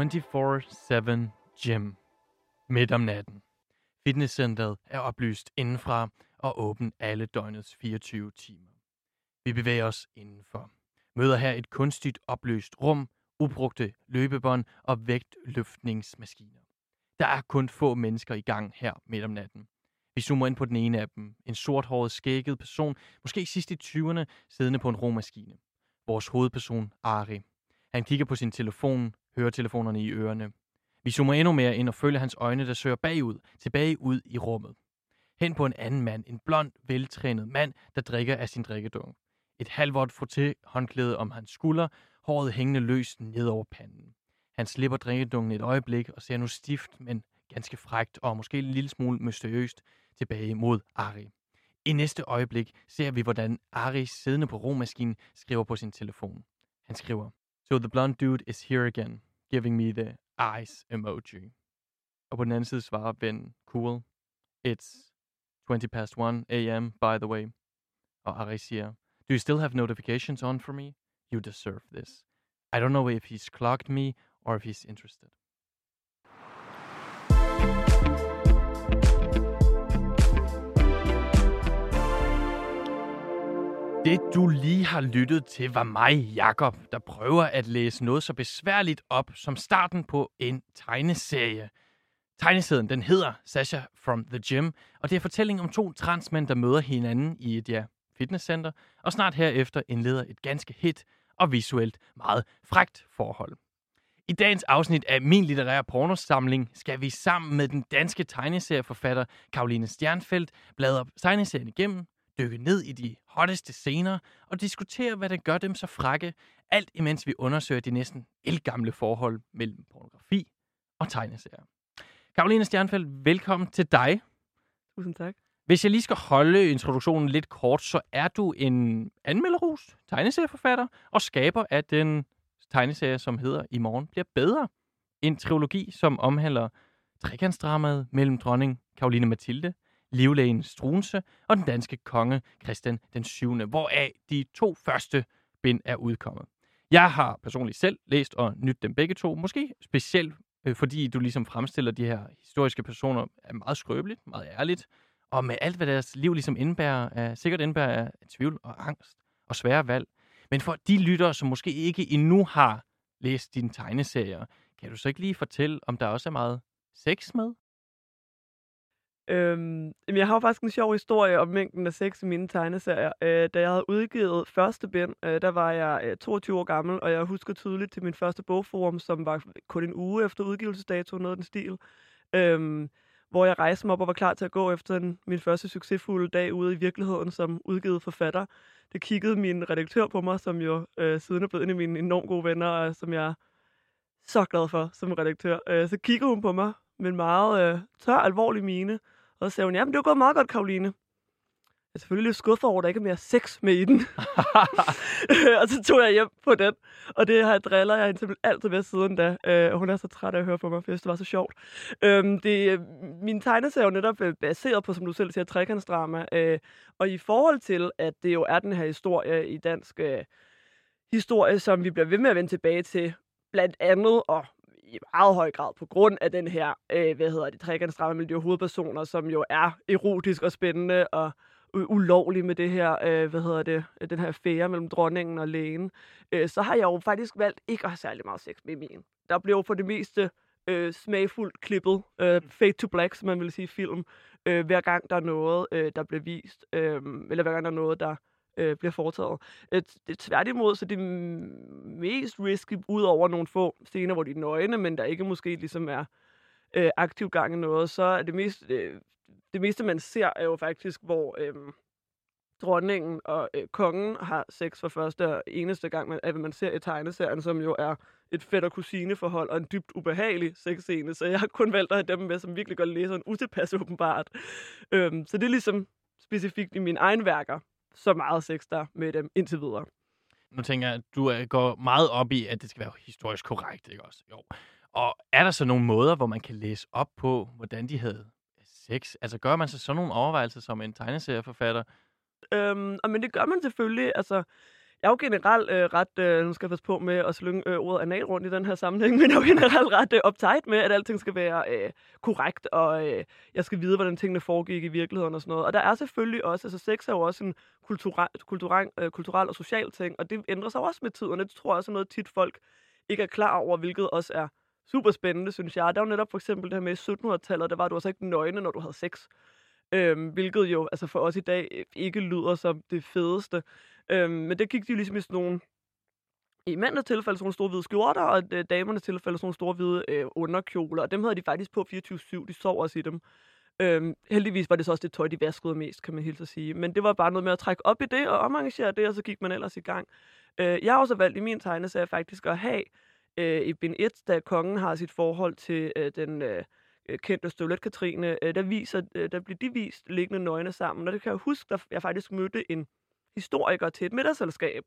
24-7 Gym. Midt om natten. Fitnesscenteret er oplyst indenfra og åben alle døgnets 24 timer. Vi bevæger os indenfor. Møder her et kunstigt opløst rum, ubrugte løbebånd og vægtløftningsmaskiner. Der er kun få mennesker i gang her midt om natten. Vi zoomer ind på den ene af dem. En sorthåret, skægget person, måske sidst i 20'erne, siddende på en romaskine. Vores hovedperson, Ari. Han kigger på sin telefon, hører telefonerne i ørerne. Vi zoomer endnu mere ind og følger hans øjne, der søger bagud, tilbage ud i rummet. Hen på en anden mand, en blond, veltrænet mand, der drikker af sin drikkedunk. Et halvvådt frotté håndklæde om hans skulder, håret hængende løst ned over panden. Han slipper drikkedunken et øjeblik og ser nu stift, men ganske frægt og måske en lille smule mysteriøst tilbage mod Ari. I næste øjeblik ser vi, hvordan Ari siddende på romaskinen skriver på sin telefon. Han skriver, So the blonde dude is here again, giving me the eyes emoji. Og på den anden side svarer Ben, cool, it's 20 past 1 a.m. by the way. Og Ari siger, Do you still have notifications on for me? You deserve this. I don't know if he's clocked me or if he's interested. Det du lige har lyttet til var mig, Jakob, der prøver at læse noget så besværligt op som starten på en tegneserie. Tegneserien den hedder Sasha from the Gym, og det er fortælling om to transmænd, der møder hinanden i et ja, fitnesscenter, og snart herefter indleder et ganske hit og visuelt meget frægt forhold. I dagens afsnit af Min Litterære Pornosamling skal vi sammen med den danske tegneserieforfatter Karoline Stjernfeldt bladre tegneserien igennem, dykke ned i de hotteste scener og diskutere, hvad der gør dem så frække, alt imens vi undersøger de næsten elgamle forhold mellem pornografi og tegneserier. Karoline Stjernfeldt, velkommen til dig. Tusind tak. Hvis jeg lige skal holde introduktionen lidt kort, så er du en anmelderus, tegneserieforfatter og skaber af den tegneserie, som hedder I morgen bliver bedre. En trilogi, som omhandler trekantsdramaet mellem dronning Karoline Mathilde, livlægen Strunse og den danske konge Christian den 7., hvoraf de to første bind er udkommet. Jeg har personligt selv læst og nydt dem begge to, måske specielt øh, fordi du ligesom fremstiller de her historiske personer er meget skrøbeligt, meget ærligt, og med alt, hvad deres liv ligesom indbærer, er, sikkert indbærer af tvivl og angst og svære valg. Men for de lyttere, som måske ikke endnu har læst dine tegneserier, kan du så ikke lige fortælle, om der også er meget sex med? Øhm, jeg har jo faktisk en sjov historie om mængden af sex i mine tegneserier. Øh, da jeg havde udgivet første bind, øh, der var jeg øh, 22 år gammel, og jeg husker tydeligt til min første bogforum, som var kun en uge efter udgivelsesdato, noget af den stil. Øhm, hvor jeg rejste mig op og var klar til at gå efter en, min første succesfulde dag ude i virkeligheden som udgivet forfatter. Det kiggede min redaktør på mig, som jo øh, siden er blevet en af mine enormt gode venner, og som jeg er så glad for som redaktør. Øh, så kiggede hun på mig med en meget øh, tør, alvorlig mine, og så sagde hun, jamen det var gået meget godt, Karoline. Jeg er selvfølgelig lidt skuffet over, at der ikke er mere sex med i den. og så tog jeg hjem på den, og det har jeg driller jeg hende altid ved siden da. Øh, hun er så træt af at høre på mig, for det var så sjovt. Øhm, det, min tegneserie er jo netop øh, baseret på, som du selv siger, trekantsdrama. Øh, og i forhold til, at det jo er den her historie i dansk øh, historie, som vi bliver ved med at vende tilbage til, blandt andet, og i meget høj grad på grund af den her, øh, hvad hedder det, trekantsdrama med de hovedpersoner, som jo er erotisk og spændende og ulovlig med det her, øh, hvad hedder det, den her affære mellem dronningen og lægen, øh, så har jeg jo faktisk valgt ikke at have særlig meget sex med min. Der blev for det meste øh, smagfuldt klippet, øh, fade to black, som man vil sige film, øh, hver gang der er noget, øh, der bliver vist, øh, eller hver gang der er noget, der øh, bliver foretaget. Øh, det, tværtimod, så det mest risky, ud over nogle få scener, hvor de er nøgne, men der ikke måske ligesom er øh, aktiv gang i noget, så er det mest øh, det meste, man ser, er jo faktisk, hvor øh, dronningen og øh, kongen har sex for første og eneste gang, man, at man ser i tegneserien, som jo er et fætter kusineforhold og en dybt ubehagelig sexscene. Så jeg har kun valgt at have dem med, som virkelig godt læser en utilpas åbenbart. Øhm, så det er ligesom specifikt i mine egne værker, så meget sex der med dem indtil videre. Nu tænker jeg, at du går meget op i, at det skal være historisk korrekt, ikke også? Jo. Og er der så nogle måder, hvor man kan læse op på, hvordan de havde sex? Altså gør man så sådan nogle overvejelser som en tegneserieforfatter? Øhm, men det gør man selvfølgelig. Altså, jeg er jo generelt øh, ret, øh, nu skal jeg passe på med at slynge øh, ordet anal rundt i den her sammenhæng, men jeg er jo generelt ret øh, optaget med, at alting skal være øh, korrekt, og øh, jeg skal vide, hvordan tingene foregik i virkeligheden og sådan noget. Og der er selvfølgelig også, altså sex er jo også en kulturel, kulturel, øh, kulturel og social ting, og det ændrer sig også med tiden, og det tror jeg også er noget tit folk ikke er klar over, hvilket også er super spændende, synes jeg. Der var netop for eksempel det her med 1700-tallet, der var du altså ikke nøgne, når du havde sex. Øhm, hvilket jo altså for os i dag øh, ikke lyder som det fedeste. Øhm, men det gik de jo ligesom i sådan nogle i mændenes tilfælde sådan nogle store hvide skjorter, og øh, damernes tilfælde sådan nogle store hvide øh, underkjoler. Og dem havde de faktisk på 24-7. De sov også i dem. Øhm, heldigvis var det så også det tøj, de vaskede mest, kan man helt så sige. Men det var bare noget med at trække op i det og omarrangere det, og så gik man ellers i gang. Øh, jeg har også valgt i min tegneserie faktisk at have øh, i bind 1, da kongen har sit forhold til øh, den øh, kendte Støvlet Katrine, øh, der, viser, øh, der bliver de vist liggende nøgne sammen. Og det kan jeg huske, at jeg faktisk mødte en historiker til et middagsselskab,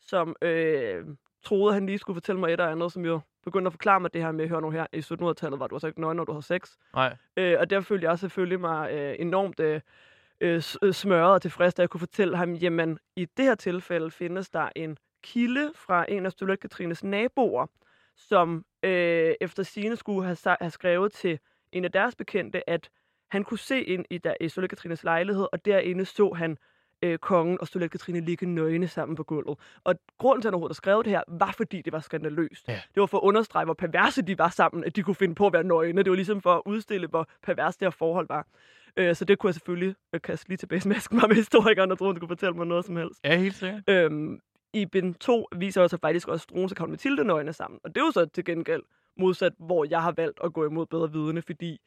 som øh, troede, han lige skulle fortælle mig et eller andet, som jo begyndte at forklare mig det her med, hør nu her, i 1700-tallet var du altså ikke nøgen, når du har sex. Nej. Øh, og der følte jeg selvfølgelig mig øh, enormt øh, øh, smørret og tilfreds, da jeg kunne fortælle ham, jamen i det her tilfælde findes der en kilde fra en af Støvlet Katrines naboer, som øh, efter sine skulle have, have skrevet til en af deres bekendte, at han kunne se ind i, der, i Katrines lejlighed, og derinde så han øh, kongen og Støvlet Katrine ligge nøgne sammen på gulvet. Og grunden til, at han overhovedet skrev det her, var fordi det var skandaløst. Ja. Det var for at understrege, hvor perverse de var sammen, at de kunne finde på at være nøgne. Det var ligesom for at udstille, hvor pervers det her forhold var. Øh, så det kunne jeg selvfølgelig øh, kaste lige tilbage med mig med historikeren, og troede, kunne fortælle mig noget som helst. Ja, helt sikkert. Øhm, I bind 2 viser også faktisk også Struens og Mathilde nøgne sammen. Og det er jo så til gengæld modsat, hvor jeg har valgt at gå imod bedre vidne, fordi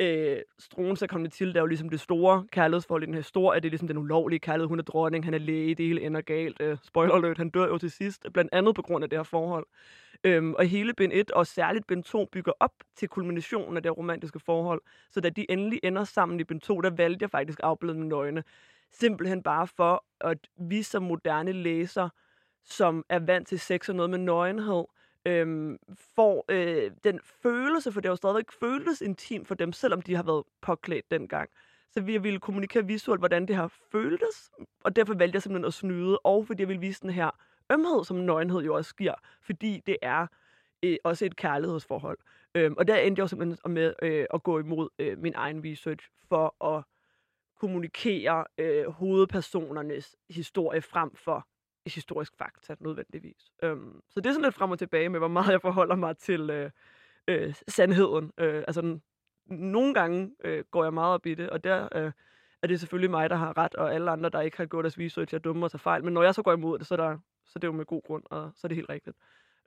øh, Struens til, der er jo ligesom det store kærlighedsforhold i den her historie, at det er ligesom den ulovlige kærlighed. Hun er dronning, han er læge, det hele ender galt. Øh, spoiler alert, han dør jo til sidst, blandt andet på grund af det her forhold. Øhm, og hele bind 1 og særligt bind 2 bygger op til kulminationen af det romantiske forhold. Så da de endelig ender sammen i bind 2, der valgte jeg faktisk afbilledet med nøgne. Simpelthen bare for, at vi som moderne læser, som er vant til sex og noget med nøgenhed, øhm, får øh, den følelse, for det har jo stadigvæk føltes intim for dem, selvom de har været påklædt dengang. Så vi ville kommunikere visuelt, hvordan det har føltes, og derfor valgte jeg simpelthen at snyde, og fordi jeg ville vise den her ømhed, som nøgenhed jo også giver, fordi det er øh, også et kærlighedsforhold. Øhm, og der endte jeg jo simpelthen med øh, at gå imod øh, min egen research for at kommunikere øh, hovedpersonernes historie frem for historisk fakta nødvendigvis. Øhm, så det er sådan lidt frem og tilbage med, hvor meget jeg forholder mig til øh, øh, sandheden. Øh, altså, nogle gange øh, går jeg meget op i det, og der øh, er det selvfølgelig mig, der har ret, og alle andre, der ikke har gjort deres research, er dumme og tager fejl. Men når jeg så går imod det, så er, der, så er det jo med god grund, og så er det helt rigtigt.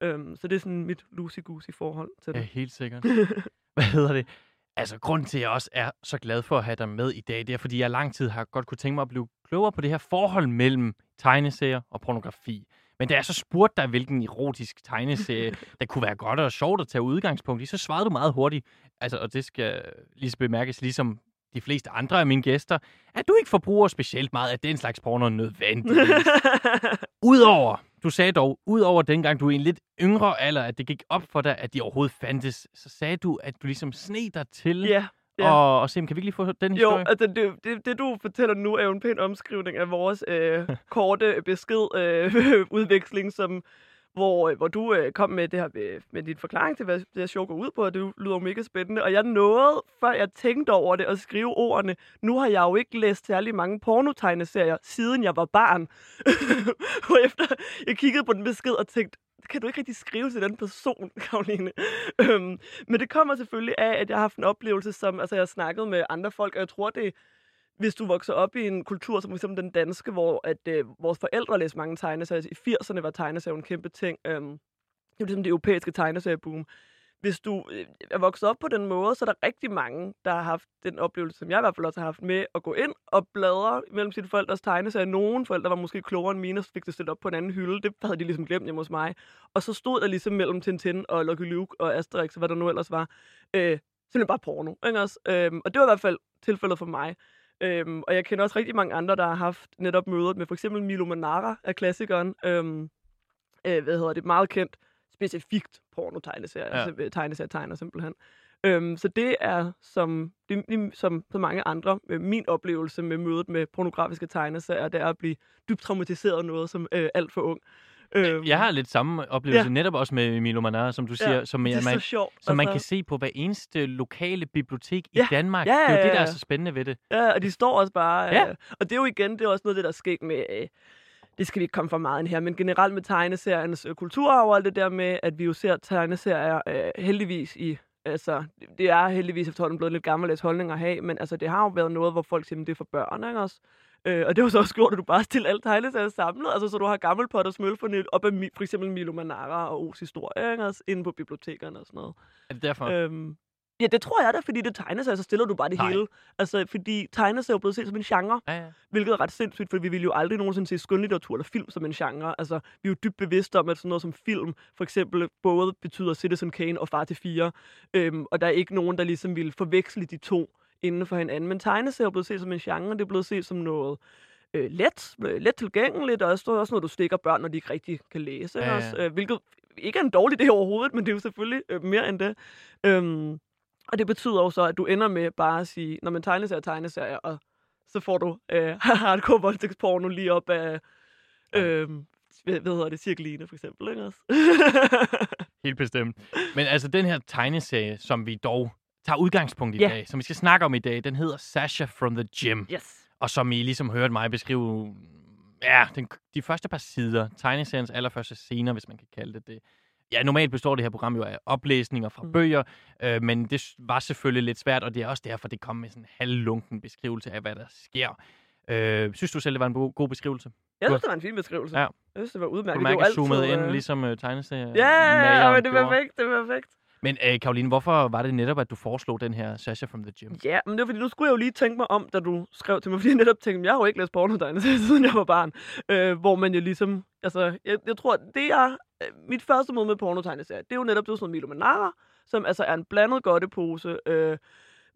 Øhm, så det er sådan mit loosey-goosey forhold til det. Ja, helt sikkert. Hvad hedder det? Altså, grunden til, at jeg også er så glad for at have dig med i dag, det er, fordi jeg lang tid har godt kunne tænke mig at blive klogere på det her forhold mellem tegneserier og pornografi. Men da jeg så spurgte dig, hvilken erotisk tegneserie, der kunne være godt og sjovt at tage udgangspunkt i, så svarede du meget hurtigt, altså, og det skal lige bemærkes, ligesom de fleste andre af mine gæster, at du ikke forbruger specielt meget af den slags porno nødvendigvis. Udover, du sagde dog, udover dengang du er i en lidt yngre alder, at det gik op for dig, at de overhovedet fandtes, så sagde du, at du ligesom sned dig til Ja, ja. og, og se, kan vi ikke lige få den Jo, historie? altså det, det, det du fortæller nu er jo en pæn omskrivning af vores øh, korte besked øh, udveksling, som hvor, øh, hvor du øh, kom med det her med, med din forklaring til, hvad det her show går ud på, og det lyder jo mega spændende. Og jeg nåede, før jeg tænkte over det, at skrive ordene. Nu har jeg jo ikke læst særlig mange pornotegneserier, siden jeg var barn. og efter jeg kiggede på den besked og tænkte, kan du ikke rigtig skrive til den person, Karoline? øhm, men det kommer selvfølgelig af, at jeg har haft en oplevelse, som altså, jeg har snakket med andre folk, og jeg tror, det hvis du vokser op i en kultur som f.eks. den danske, hvor at, øh, vores forældre læste mange tegneserier. I 80'erne var tegneserier en kæmpe ting. Øhm, det var ligesom det europæiske tegneserieboom. Hvis du øh, er vokset op på den måde, så er der rigtig mange, der har haft den oplevelse, som jeg i hvert fald også har haft med at gå ind og bladre mellem sine forældres tegneserier. Nogle forældre var måske klogere end mine, og fik det stillet op på en anden hylde. Det havde de ligesom glemt hjemme hos mig. Og så stod der ligesom mellem Tintin og Lucky Luke og Asterix, og hvad der nu ellers var. Øh, simpelthen bare porno. Ikke også? Øhm, og det var i hvert fald tilfældet for mig. Øhm, og jeg kender også rigtig mange andre, der har haft netop møder med for eksempel Milo Manara af klassikeren. Øhm, øh, hvad hedder det? Meget kendt, specifikt porno-tegneserie. Ja. Ja. tegneserie tegner simpelthen. Øhm, så det er, som, det, som så mange andre, øh, min oplevelse med mødet med pornografiske tegneserier, det er at blive dybt traumatiseret af noget som øh, alt for ung. Øhm, jeg har lidt samme oplevelse, ja. netop også med Milo Manara, som du siger, ja, som, er man, sjovt. som man kan se på hver eneste lokale bibliotek Ja, i Danmark. ja, Det er jo ja, det, der er ja. så spændende ved det. Ja, og de står også bare... Ja. Øh, og det er jo igen, det er også noget af det, der er sket med... Øh, det skal vi ikke komme for meget ind her, men generelt med tegneseriernes øh, kulturarv og alt det der med, at vi jo ser tegneserier øh, heldigvis i... Altså, det er heldigvis efterhånden blevet lidt gammeldags holdning at have, men altså, det har jo været noget, hvor folk siger, "Men det er for børn, ikke også? Øh, og det jo så også gjort, at du bare stiller alle tegneserier samlet, altså så du har gammel pot og smølferne op af for eksempel Milo Manara og Os historie, ikke også? Inde på bibliotekerne og sådan noget. Er det derfor? Øhm, ja, det tror jeg da, fordi det tegneserier, så stiller du bare det Nej. hele. Altså, fordi tegneserier er jo blevet set som en genre, ja, ja. hvilket er ret sindssygt, for vi ville jo aldrig nogensinde se skønlitteratur eller film som en genre. Altså, vi er jo dybt bevidste om, at sådan noget som film, for eksempel, både betyder Citizen Kane og Far til Fire, øhm, og der er ikke nogen, der ligesom ville forveksle de to inden for hinanden. Men tegneserier er blevet set som en genre, det er blevet set som noget øh, let, øh, let tilgængeligt, og også, også noget, du stikker børn, når de ikke rigtig kan læse. Ja, ja. Også, øh, hvilket ikke er en dårlig idé overhovedet, men det er jo selvfølgelig øh, mere end det. Øhm, og det betyder jo så, at du ender med bare at sige, når man tegneserier tegneserier, og så får du øh, hardcore voldtægtsporno lige op af, øh, hvad, hvad hedder det, cirkeline for eksempel, ikke også? Helt bestemt. Men altså, den her tegneserie, som vi dog tager udgangspunkt i Ja. dag, som vi skal snakke om i dag, den hedder Sasha from the Gym. yes. Og som I ligesom hørte mig beskrive, ja, den, de første par sider, tegneseriens allerførste scener, hvis man kan kalde det det. Ja, normalt består det her program jo af oplæsninger fra Mm. bøger, øh, men det var selvfølgelig lidt svært, og det er også derfor, det kom med sådan en halvlunken beskrivelse af, hvad der sker. Øh, synes du selv, det var en god beskrivelse? Jeg Du- synes, det var en fin beskrivelse. Ja. Jeg synes, det var Du udmærket. mærker det er jo zoomet altid, ind, øh, ligesom øh, tegneserie. Ja, ja, ja, men det er perfekt, det er perfekt. Men øh, Karoline, hvorfor var det netop, at du foreslog den her Sasha from the Gym? Ja, men det var fordi, nu skulle jeg jo lige tænke mig om, da du skrev til mig, fordi jeg netop tænkte, jeg har jo ikke læst pornotegneserier, siden jeg var barn. Øh, hvor man jo ligesom, altså, jeg, jeg tror, det er øh, mit første møde med pornotegneserier, det er jo netop det er sådan Milo Manara, som altså er en blandet godtepose, øh,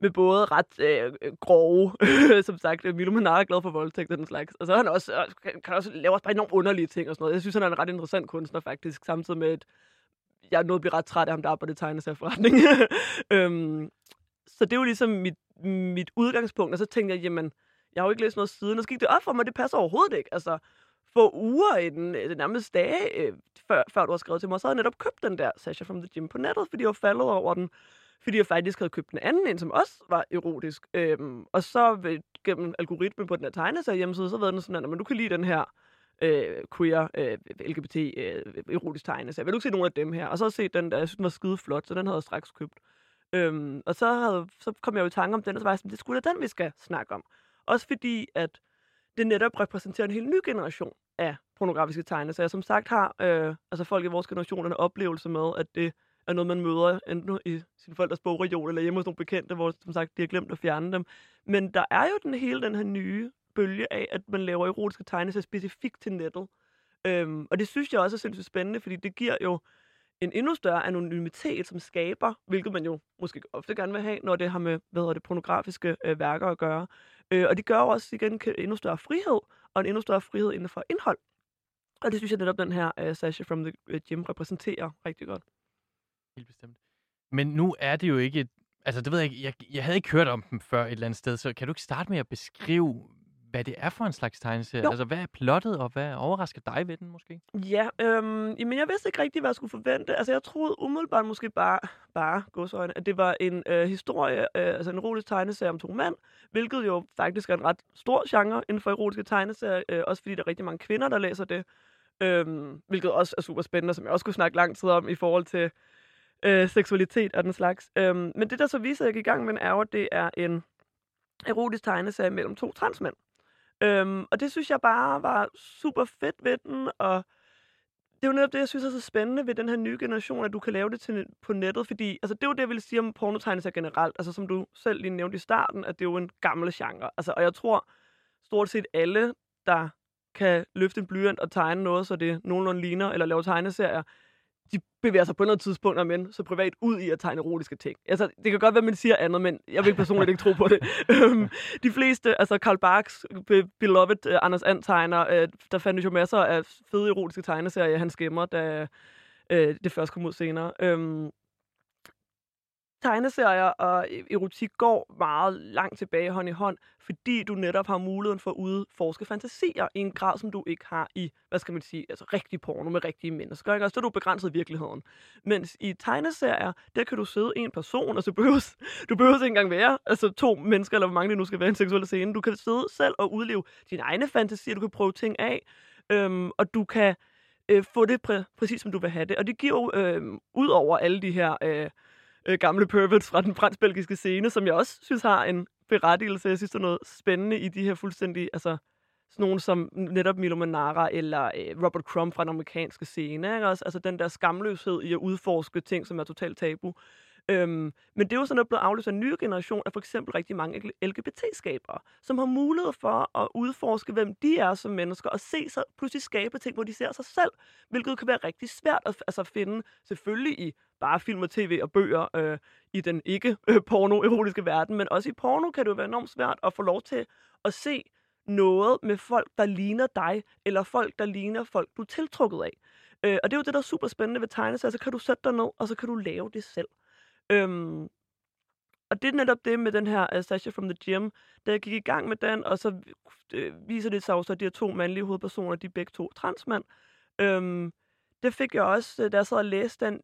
med både ret øh, grove, som sagt, øh, Milo Manara er glad for voldtægt og den slags. Og så er han også, kan, kan også lave også bare enormt underlige ting og sådan noget. Jeg synes, han er en ret interessant kunstner faktisk, samtidig med, et jeg nåede at blive ret træt af ham, der arbejder i tegneserieforretning. øhm, så det er jo ligesom mit, mit udgangspunkt, og så tænkte jeg, jamen, jeg har jo ikke læst noget siden, og så gik det op for mig, det passer overhovedet ikke. Altså, få uger i den, øh, det nærmest dage, øh, før, før du har skrevet til mig, så havde jeg netop købt den der Sasha from the Gym på nettet, fordi jeg var faldet over den, fordi jeg faktisk havde købt en anden en, som også var erotisk. Øhm, og så ved, gennem algoritmen på den her tegneserie hjemmeside, så ved den sådan, at men du kan lide den her øh, queer, øh, LGBT, øh, erotisk tegneserie. Vil du ikke se nogle af dem her? Og så se den der, jeg synes, den var skide flot, så den havde jeg straks købt. Øhm, og så, havde, så kom jeg jo i tanke om den, og så var jeg sådan, det skulle da den, vi skal snakke om. Også fordi, at det netop repræsenterer en helt ny generation af pornografiske tegneserier. Som sagt har øh, altså folk i vores generation en oplevelse med, at det er noget, man møder enten i sin forældres bogreol eller hjemme hos nogle bekendte, hvor som sagt, de har glemt at fjerne dem. Men der er jo den hele den her nye bølge af, at man laver erotiske tegneserier specifikt til nettet. Øhm, og det synes jeg også er sindssygt spændende, fordi det giver jo en endnu større anonymitet, som skaber, hvilket man jo måske ofte gerne vil have, når det har med hvad hedder det, pornografiske øh, værker at gøre. Øh, og det gør jo også igen en endnu større frihed, og en endnu større frihed inden for indhold. Og det synes jeg netop, den her uh, Sasha from the øh, Gym repræsenterer rigtig godt. Helt bestemt. Men nu er det jo ikke... et- Altså, det ved jeg ikke. Jeg, jeg havde ikke hørt om dem før et eller andet sted, så kan du ikke starte med at beskrive, hvad det er for en slags tegneserie? Jo. Altså, hvad er plottet, og hvad overrasker dig ved den måske? Ja, øhm, jamen jeg vidste ikke rigtig, hvad jeg skulle forvente. Altså jeg troede umiddelbart måske bare, bare godsøjne, at det var en øh, historie, øh, altså en erotisk tegneserie om to mænd, hvilket jo faktisk er en ret stor genre inden for erotiske tegneserier, øh, også fordi der er rigtig mange kvinder, der læser det. Øhm, hvilket også er super spændende, som jeg også kunne snakke lang tid om i forhold til øh, seksualitet og den slags. Øhm, men det, der så viser, at jeg gik i gang med, er jo, at det er en erotisk tegneserie mellem to transmænd. Øhm, og det synes jeg bare var super fedt ved den, og det er jo netop det, jeg synes er så spændende ved den her nye generation, at du kan lave det til, på nettet, fordi altså, det er jo det, jeg vil sige om pornotegnelser generelt. Altså som du selv lige nævnte i starten, at det er jo en gammel genre. Altså, og jeg tror stort set alle, der kan løfte en blyant og tegne noget, så det nogenlunde ligner, eller lave tegneserier, de bevæger sig på noget tidspunkt, om end så privat, ud i at tegne erotiske ting. Altså, det kan godt være, at man siger andet, men jeg vil personligt ikke tro på det. Øhm, de fleste, altså Karl Barks be- beloved uh, Anders And tegner, uh, der fandt jo masser af fede erotiske tegneserier, han skimmer, da uh, det først kom ud senere. Øhm, tegneserier og e-, erotik går meget langt tilbage hånd i hånd, fordi du netop har muligheden for at udforske fantasier i en grad, som du ikke har i, hvad skal man sige, altså rigtig porno med rigtige mennesker. Ikke? Altså, så er du begrænset i virkeligheden. Mens i tegneserier, der kan du sidde en person, og så behøves, du behøver ikke engang være altså to mennesker, eller hvor mange det nu skal være i en seksuel scene. Du kan sidde selv og udleve dine egne fantasier, du kan prøve ting af, øhm, og du kan øh, få det præ- præcis, som du vil have det. Og det giver jo, øh, ud over alle de her... Øh, øh, gamle perverts fra den fransk-belgiske scene, som jeg også synes har en berettigelse. Jeg synes, der er noget spændende i de her fuldstændig, altså sådan nogen som netop Milo Manara eller øh, Robert Crumb fra den amerikanske scene. Ikke? Også, altså den der skamløshed i at udforske ting, som er totalt tabu. Øhm, men det er jo sådan noget blevet afløst af en ny generation af for eksempel rigtig mange LGBT-skabere, som har mulighed for at udforske, hvem de er som mennesker, og se sig pludselig skabe ting, hvor de ser sig selv, hvilket kan være rigtig svært at altså, finde selvfølgelig i bare film og tv og bøger øh, i den ikke øh, porno-erotiske verden, men også i porno kan det jo være enormt svært at få lov til at se noget med folk, der ligner dig, eller folk, der ligner folk, du er tiltrukket af. Øh, og det er jo det, der er super spændende ved tegneserier, så kan du sætte dig ned, og så kan du lave det selv. Øhm, og det er netop det med den her uh, Sasha from the Gym. Da jeg gik i gang med den, og så øh, viser det sig også, at de her to mandlige hovedpersoner, de er begge to transmænd. Øhm, det fik jeg også, øh, da jeg sad og læste den,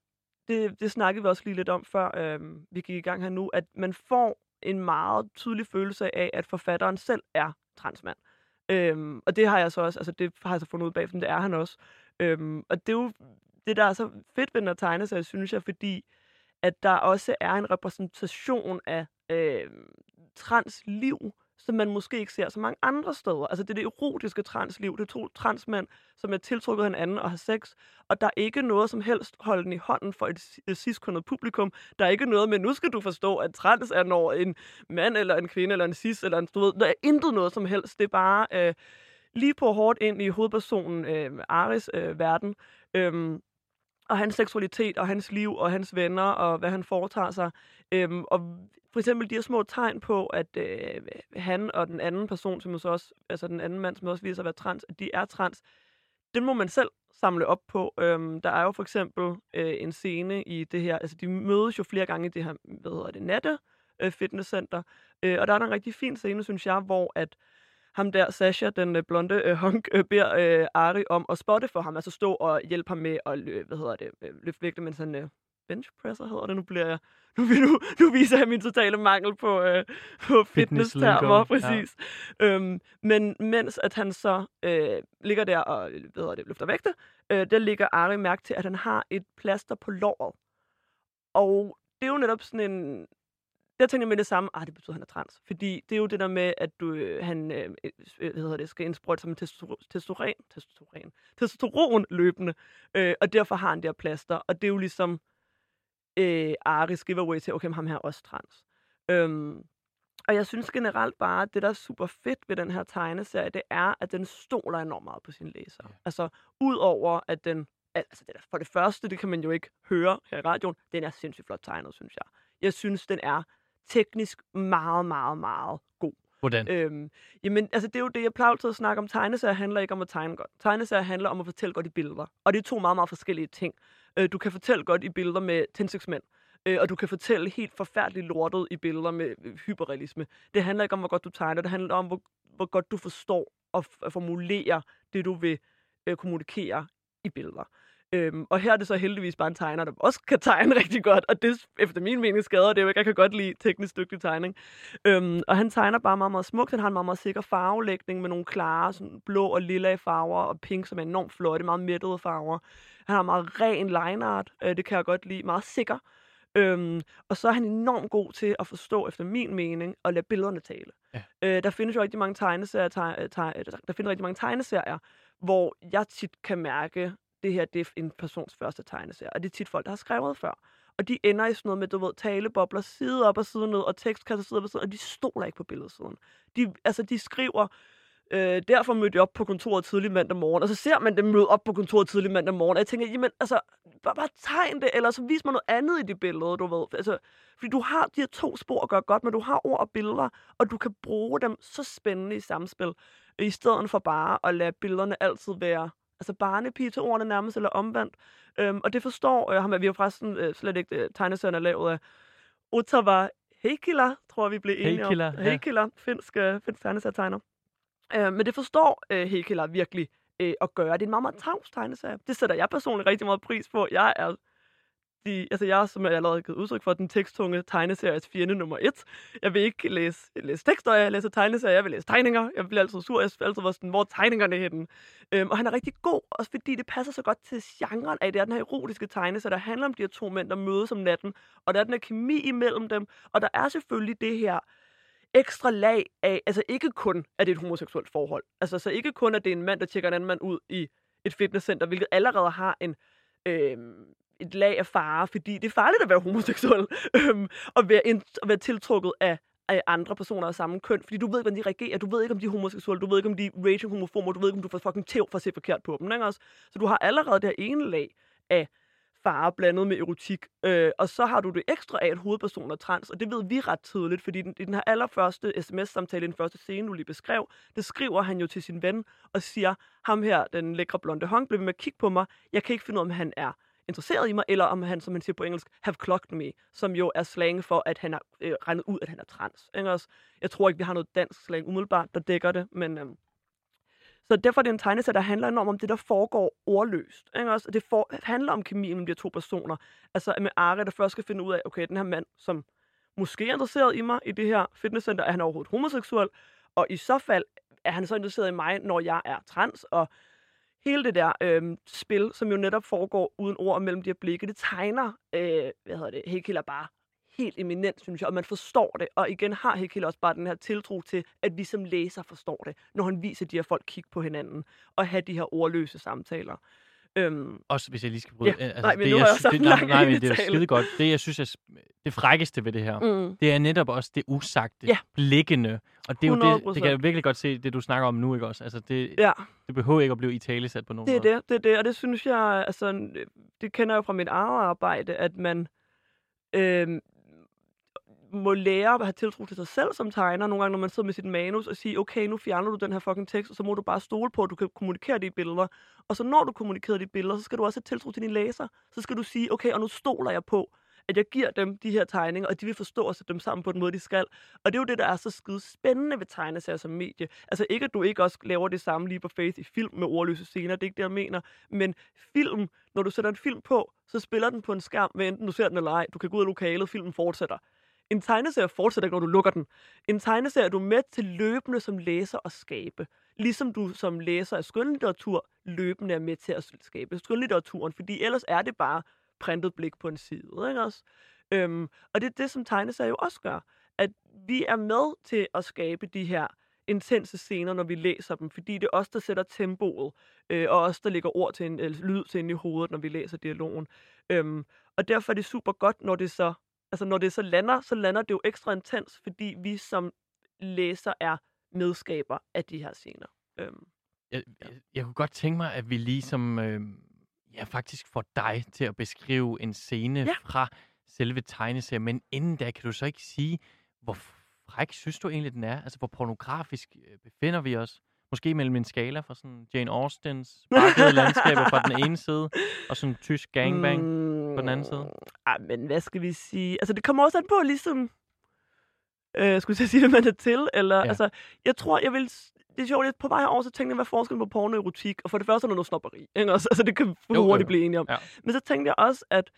det, det snakkede vi også lige lidt om, før øh, vi gik i gang her nu, at man får en meget tydelig følelse af, at forfatteren selv er transmand. Øhm, og det har jeg så også, altså det har jeg så fundet ud bag, for det er han også. Øhm, og det er jo det, der er så fedt ved den her tegneserie, synes jeg, fordi at der også er en repræsentation af øh, transliv, som man måske ikke ser så mange andre steder. Altså det er det erotiske transliv, det er to transmænd, som er tiltrukket hinanden og har sex, og der er ikke noget som helst holden i hånden for et, et ciskundet publikum. Der er ikke noget med, nu skal du forstå, at trans er når en mand eller en kvinde eller en cis eller en, du ved, der er intet noget som helst. Det er bare øh, lige på hårdt ind i hovedpersonen øh, Aris øh, verden. Øh, og hans seksualitet, og hans liv, og hans venner, og hvad han foretager sig. Øhm, og for eksempel de her små tegn på, at øh, han og den anden person, som så også, altså den anden mand, som også viser sig at være trans, at de er trans, den må man selv samle op på. Øhm, der er jo for eksempel øh, en scene i det her, altså de mødes jo flere gange i det her, hvad hedder det, natte øh, fitnesscenter, øh, og der er der en rigtig fin scene, synes jeg, hvor at ham der, Sasha, den øh, blonde øh, hunk, øh, beder øh, Ari om at spotte for ham, altså stå og hjælpe ham med at øh, hvad hedder det, øh, løfte vægte, mens han øh, benchpresser hedder det. Nu bliver jeg, nu, nu, nu viser jeg min totale mangel på, øh, på fitness-termer, præcis. Ja. Øhm, men mens at han så øh, ligger der og hvad det, løfter vægte, øh, der ligger Ari mærke til, at han har et plaster på låret. Og det er jo netop sådan en der tænker jeg med det samme, ah, det betyder, at han er trans. Fordi det er jo det der med, at du, øh, han øh, øh hvad hedder det, skal indsprøjte sig med testosteron, testosteron, testosteron løbende, øh, og derfor har han der plaster. Og det er jo ligesom øh, Aris giveaway til, okay, ham her er også trans. Øhm, og jeg synes generelt bare, at det, der er super fedt ved den her tegneserie, det er, at den stoler enormt meget på sin læser. Ja. Altså, udover at den, altså det der, for det første, det kan man jo ikke høre her i radioen, den er sindssygt flot tegnet, synes jeg. Jeg synes, den er teknisk meget, meget, meget god. Hvordan? Øhm, jamen, altså det er jo det, jeg plejer altid at snakke om. Tegneserier handler ikke om at tegne godt. Tegneserier handler om at fortælle godt i billeder. Og det er to meget, meget forskellige ting. Øh, du kan fortælle godt i billeder med tændstiksmænd. Øh, og du kan fortælle helt forfærdeligt lortet i billeder med øh, hyperrealisme. Det handler ikke om, hvor godt du tegner. Det handler om, hvor, hvor godt du forstår og formulerer det, du vil øh, kommunikere i billeder. Øhm, og her er det så heldigvis bare en tegner, der også kan tegne rigtig godt, og det efter min mening skader det jo ikke. Jeg kan godt lide teknisk dygtig tegning. Øhm, og han tegner bare meget, meget smukt. Han har en meget, meget sikker farvelægning med nogle klare sådan blå og lilla farver, og pink, som er enormt flotte, meget mættede farver. Han har meget ren line art, øh, det kan jeg godt lide. Meget sikker. Øhm, og så er han enormt god til at forstå, efter min mening, at lade billederne tale. Ja. Øh, der findes jo rigtig mange tegneserier, teg, teg, der findes rigtig mange tegneserier, hvor jeg tit kan mærke, det her det er en persons første tegneserie. Og det er tit folk, der har skrevet før. Og de ender i sådan noget med, du ved, talebobler side op og side ned, og tekstkasser side op og side og de stoler ikke på billedsiden. De, altså, de skriver, øh, derfor mødte jeg op på kontoret tidlig mandag morgen, og så ser man dem møde op på kontoret tidlig mandag morgen, og jeg tænker, jamen, altså, bare, bare tegn det, eller så vis mig noget andet i det billede, du ved. Altså, fordi du har de her to spor at gøre godt, men du har ord og billeder, og du kan bruge dem så spændende i samspil, i stedet for bare at lade billederne altid være altså barnepige til ordene nærmest, eller omvendt. Øhm, og det forstår øh, ham, at vi har forresten øh, slet ikke øh, tegneserien er lavet af Ottawa Heikkila, tror vi blev enige Heikkila, om. ja. Finsk, øh, finsk tegneserietegner. Øh, men det forstår øh, Heikkila virkelig øh, at gøre. Det er en meget, meget tavs tegneserie. Det sætter jeg personligt rigtig meget pris på. Jeg er de, altså jeg som jeg allerede har givet udtryk for, den teksttunge tegneseries fjende nummer et. Jeg vil ikke læse, læse tekster, jeg læser tegneserier, jeg vil læse tegninger. Jeg bliver altid sur, jeg vil altid være sådan, hvor tegningerne henne? Øhm, og han er rigtig god, også fordi det passer så godt til genren af, det er den her erotiske tegneserie, der handler om de her to mænd, der mødes om natten, og der er den her kemi imellem dem, og der er selvfølgelig det her ekstra lag af, altså ikke kun, at det er et homoseksuelt forhold. Altså så ikke kun, at det er en mand, der tjekker en anden mand ud i et fitnesscenter, hvilket allerede har en, øh, et lag af fare, fordi det er farligt at være homoseksuel, øhm, og være, ind, at være tiltrukket af, af andre personer af samme køn, fordi du ved ikke, hvordan de reagerer, du ved ikke, om de er homoseksuelle, du ved ikke, om de er raging homofomer, du ved ikke, om du får fucking tæv for at se forkert på dem, ikke også? Så du har allerede det her ene lag af fare blandet med erotik, øh, og så har du det ekstra af, at hovedpersonen er trans, og det ved vi ret tydeligt, fordi den, i den her allerførste sms-samtale, i den første scene, du lige beskrev, det skriver han jo til sin ven og siger, ham her, den lækre blonde hånd, blev med at kigge på mig, jeg kan ikke finde ud af, om han er interesseret i mig, eller om han, som man siger på engelsk, have clocked me, som jo er slang for, at han har øh, regnet ud, at han er trans. Ikke også? Jeg tror ikke, vi har noget dansk slang umiddelbart, der dækker det, men... Øh, så derfor er det en tegneserie, der handler enormt om det, der foregår ordløst. Ikke også? Det for, handler om kemien mellem de to personer. Altså med Ari, der først skal finde ud af, okay, den her mand, som måske er interesseret i mig i det her fitnesscenter, er han overhovedet homoseksuel? Og i så fald er han så interesseret i mig, når jeg er trans, og hele det der øh, spil, som jo netop foregår uden ord og mellem de her blikke, det tegner, øh, hvad hedder det, Hekiller bare helt eminent, synes jeg, og man forstår det. Og igen har Hekila også bare den her tiltro til, at vi som læser forstår det, når han viser de her folk kigge på hinanden, og have de her ordløse samtaler. Øhm, Også hvis jeg lige skal bryde. Ja, øh, altså, nej, men det, nu jeg jeg det, nej, nej, men det er skide godt. Det, jeg synes er det frækkeste ved det her, mm, det er netop også det usagte, Ja. blikkende. Og det er jo det, det kan 100%. jeg virkelig godt se, det du snakker om nu, ikke også? Altså, det, ja, det behøver ikke at blive i talesat på nogen det er måde. det, det er det, og det synes jeg, altså, det kender jeg jo fra mit eget arbejde, at man øh, må lære at have tiltro til sig selv som tegner, nogle gange, når man sidder med sit manus og siger, okay, nu fjerner du den her fucking tekst, og så må du bare stole på, at du kan kommunikere de billeder. Og så når du kommunikerer de billeder, så skal du også have tiltro til dine læser. Så skal du sige, okay, og nu stoler jeg på, at jeg giver dem de her tegninger, og de vil forstå og sætte dem sammen på den måde, de skal. Og det er jo det, der er så skide spændende ved tegneserier som medie. Altså ikke, at du ikke også laver det samme lige på face i film med ordløse scener, det er ikke det, jeg mener. Men film, når du sætter en film på, så spiller den på en skærm, hvad enten du ser den eller ej. Du kan gå ud af lokalet, filmen fortsætter. En tegneserie fortsætter ikke, når du lukker den. En tegneserie er du med til løbende som læser at skabe. Ligesom du som læser af skønlitteratur løbende er med til at skabe skønlitteraturen, fordi ellers er det bare printet blik på en side, ikke også? Øhm, og det er det, som tegneserier jo også gør. At vi er med til at skabe de her intense scener, når vi læser dem, fordi det er os, der sætter tempoet, øh, og os, der lægger ord til en, eller lyd til ind i hovedet, når vi læser dialogen. Øhm, og derfor er det super godt, når det så, altså når det så lander, så lander det jo ekstra intens, fordi vi som læser er medskaber af de her scener. Øhm, Jeg, jeg, jeg kunne godt tænke mig, at vi ligesom øh, ja, faktisk får dig til at beskrive en scene Ja. ja. fra selve tegneserien. Men inden da, kan du så ikke sige, hvor fræk synes du egentlig, den er? Altså, hvor pornografisk øh, befinder vi os? Måske mellem en skala fra sådan Jane Austens bakkede landskaber fra den ene side, og sådan tysk gangbang på den anden side. Ah, men hvad skal vi sige? Altså, det kommer også an på, ligesom... Øh, skulle jeg sige, hvad man er til? Eller, ja. Altså, jeg tror, jeg vil... Det er sjovt, at på vej over, så tænkte jeg, hvad er forskellen på porno og erotik? Og for det første er der noget snopperi. Ikke? også? Altså, det kan vi hurtigt jo. blive enige om. Ja. Men så tænkte jeg også, at